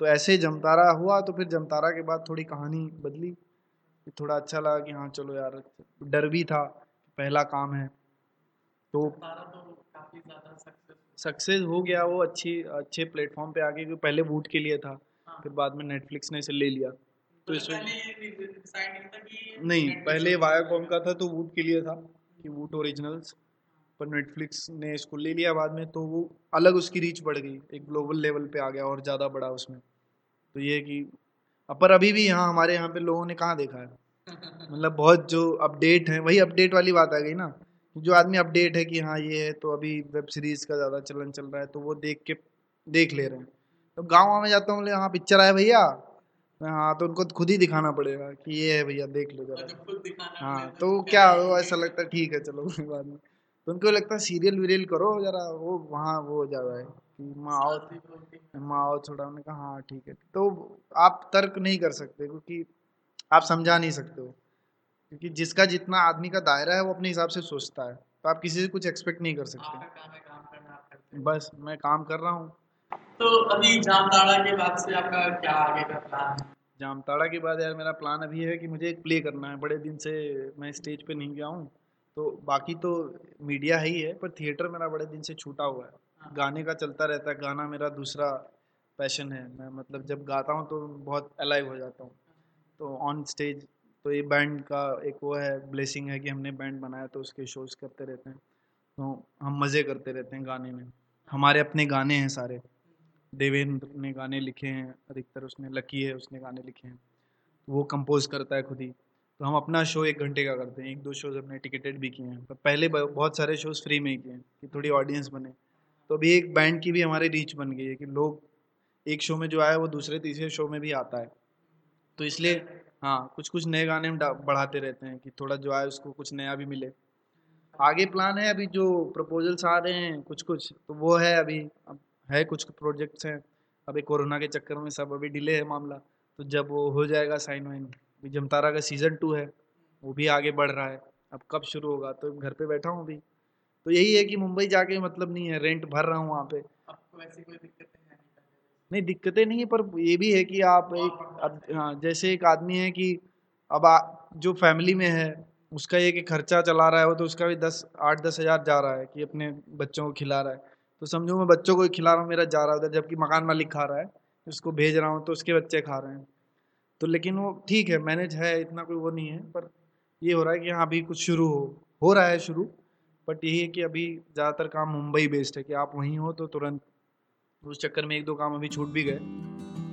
तो ऐसे जमतारा हुआ तो फिर जमतारा के बाद थोड़ी कहानी बदली। थोड़ा अच्छा लगा कि हाँ चलो यार, डर भी था, पहला काम है। तो सक्सेस हो गया वो अच्छी अच्छे प्लेटफॉर्म पे आ गए क्योंकि पहले वूट के लिए था। हाँ। फिर बाद में नेटफ्लिक्स ने इसे ले लिया। तो इसमें नहीं पहले वायाकॉम का था तो वूट के लिए था कि वूट ओरिजिनल्स पर नेटफ्लिक्स ने इसको ले लिया बाद में तो वो अलग उसकी रीच बढ़ गई। एक ग्लोबल लेवल पे आ गया और ज़्यादा बड़ा उसमें। तो ये कि पर अभी भी यहाँ हमारे यहाँ पे लोगों ने कहाँ देखा है? मतलब बहुत जो अपडेट है वही अपडेट वाली बात आ गई ना। जो आदमी अपडेट है कि हाँ ये है तो अभी वेब सीरीज़ का ज़्यादा चलन चल रहा है तो वो देख के देख ले रहे हैं। तो गाँव में जाता हूँ बोले हाँ पिक्चर आए भैया। हाँ तो उनको खुद ही दिखाना पड़ेगा कि ये है भैया देख लो जरा। अच्छा, हाँ तो क्या वो ऐसा लगता है ठीक है चलो कोई बात नहीं। तो उनको लगता है सीरियल वीरियल करो जरा वो वहाँ वो हो जाता है। कि माँ आओ माँ आओ थोड़ा उन्होंने कहा हाँ ठीक है। तो आप तर्क नहीं कर सकते क्योंकि आप समझा नहीं सकते हो। क्योंकि जिसका जितना आदमी का दायरा है वो अपने हिसाब से सोचता है। तो आप किसी से कुछ एक्सपेक्ट नहीं कर सकते। बस मैं काम कर रहा हूँ। तो अभी जामताड़ा के बाद से आपका क्या आगे का प्लान है? जामताड़ा के बाद यार मेरा प्लान अभी है कि मुझे एक प्ले करना है। बड़े दिन से मैं स्टेज पे नहीं गया हूँ। तो बाकी तो मीडिया है ही है पर थिएटर मेरा बड़े दिन से छूटा हुआ है। हाँ। गाने का चलता रहता है। गाना मेरा दूसरा पैशन है। मैं मतलब जब गाता हूँ तो बहुत अलाइव हो जाता हूँ। तो ऑन स्टेज तो ये बैंड का एक वो है ब्लेसिंग है कि हमने बैंड बनाया तो उसके शोज़ करते रहते हैं। तो हम मज़े करते रहते हैं गाने में। हमारे अपने गाने हैं सारे। देवेंद्र ने गाने लिखे हैं, अधिकतर उसने लकी है, उसने गाने लिखे हैं। वो कंपोज करता है खुद ही। तो हम अपना शो एक घंटे का करते हैं। एक दो शोज़ हमने टिकटेड भी किए हैं। पर पहले बहुत सारे शोज़ फ्री में ही किए हैं कि थोड़ी ऑडियंस बने। तो अभी एक बैंड की भी हमारी रीच बन गई है कि लोग एक शो में जो आया वो दूसरे तीसरे शो में भी आता है। तो इसलिए हाँ कुछ कुछ नए गाने बढ़ाते रहते हैं कि थोड़ा जो आए उसको कुछ नया भी मिले। आगे प्लान है अभी जो प्रपोजल्स आ रहे हैं कुछ कुछ तो वो है अभी, अब है कुछ प्रोजेक्ट्स हैं। अभी कोरोना के चक्कर में सब अभी डिले है मामला तो जब वो हो जाएगा साइन वाइन, अभी जमतारा का सीज़न टू है, वो भी आगे बढ़ रहा है। अब कब शुरू होगा? तो घर पे बैठा हूँ अभी। तो यही है कि मुंबई जाके मतलब नहीं है रेंट भर रहा हूँ वहाँ पे। आपको वैसे कोई दिक्कत नहीं दिक्कतें नहीं है पर ये भी है कि आप एक अब हाँ जैसे एक आदमी है कि अब आ, जो फैमिली में है उसका ये कि खर्चा चला रहा है वो तो उसका भी दस आठ दस हज़ार जा रहा है कि अपने बच्चों को खिला रहा है। तो समझो मैं बच्चों को खिला रहा हूँ मेरा जा रहा है उधर जबकि मकान मालिक खा रहा है उसको भेज रहा हूँ तो उसके बच्चे खा रहे हैं। तो लेकिन वो ठीक है मैनेज है इतना कोई वो नहीं है पर ये हो रहा है कि हाँ अभी कुछ शुरू हो हो रहा है शुरू बट यही है कि अभी ज़्यादातर काम मुंबई बेस्ड है कि आप वहीं हो तो तुरंत उस चक्कर में एक दो काम अभी छूट भी गए।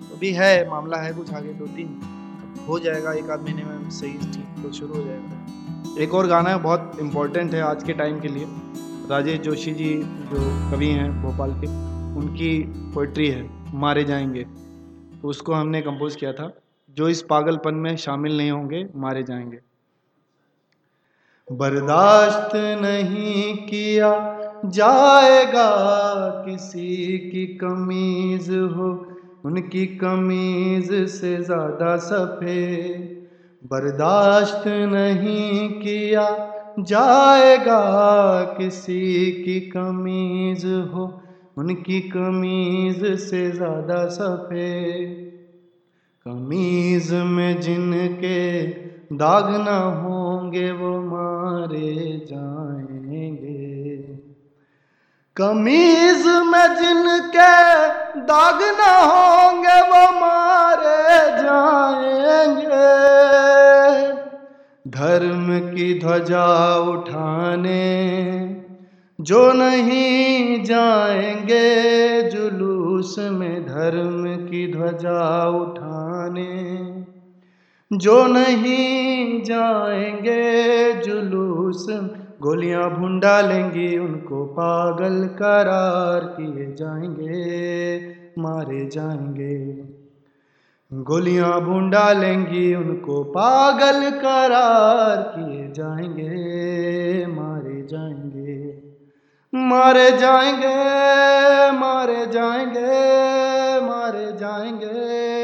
तो अभी है, मामला है कुछ आगे दो तीन। हो जाएगा, एक आध महीने में सही, ठीक तो शुरू हो जाएगा। एक और गाना है बहुत इम्पोर्टेंट है आज के टाइम के लिए। राजेश जोशी जी जो कवि हैं भोपाल के, उनकी पोइट्री है, मारे जाएँगे। तो उसको हमने कंपोज किया था। जो इस पागलपन में शामिल नहीं होंगे, मारे जाएँगे। बर्दाश्त नहीं किया जाएगा किसी की कमीज हो, उनकी कमीज से ज़्यादा सफ़ेद। बर्दाश्त नहीं किया जाएगा किसी की कमीज हो, उनकी कमीज से ज़्यादा सफ़ेद। कमीज में जिनके दाग ना होंगे वो मारे जाएँगे। कमीज में जिनके दाग ना होंगे, वो मारे जाएँगे। धर्म की ध्वजा उठाने, जो नहीं जाएँगे, जुलूस में धर्म की ध्वजा उठाने। जो नहीं जाएँगे जुलूस, गोलियाँ भूंडा लेंगी उनको पागल करार किए जाएँगे, मारे जाएँगे। गोलियाँ भून डालेंगी उनको पागल करार किए जाएँगे, मारे जाएँगे। मारे जाएँगे मारे जाएँगे मारे जाएँगे।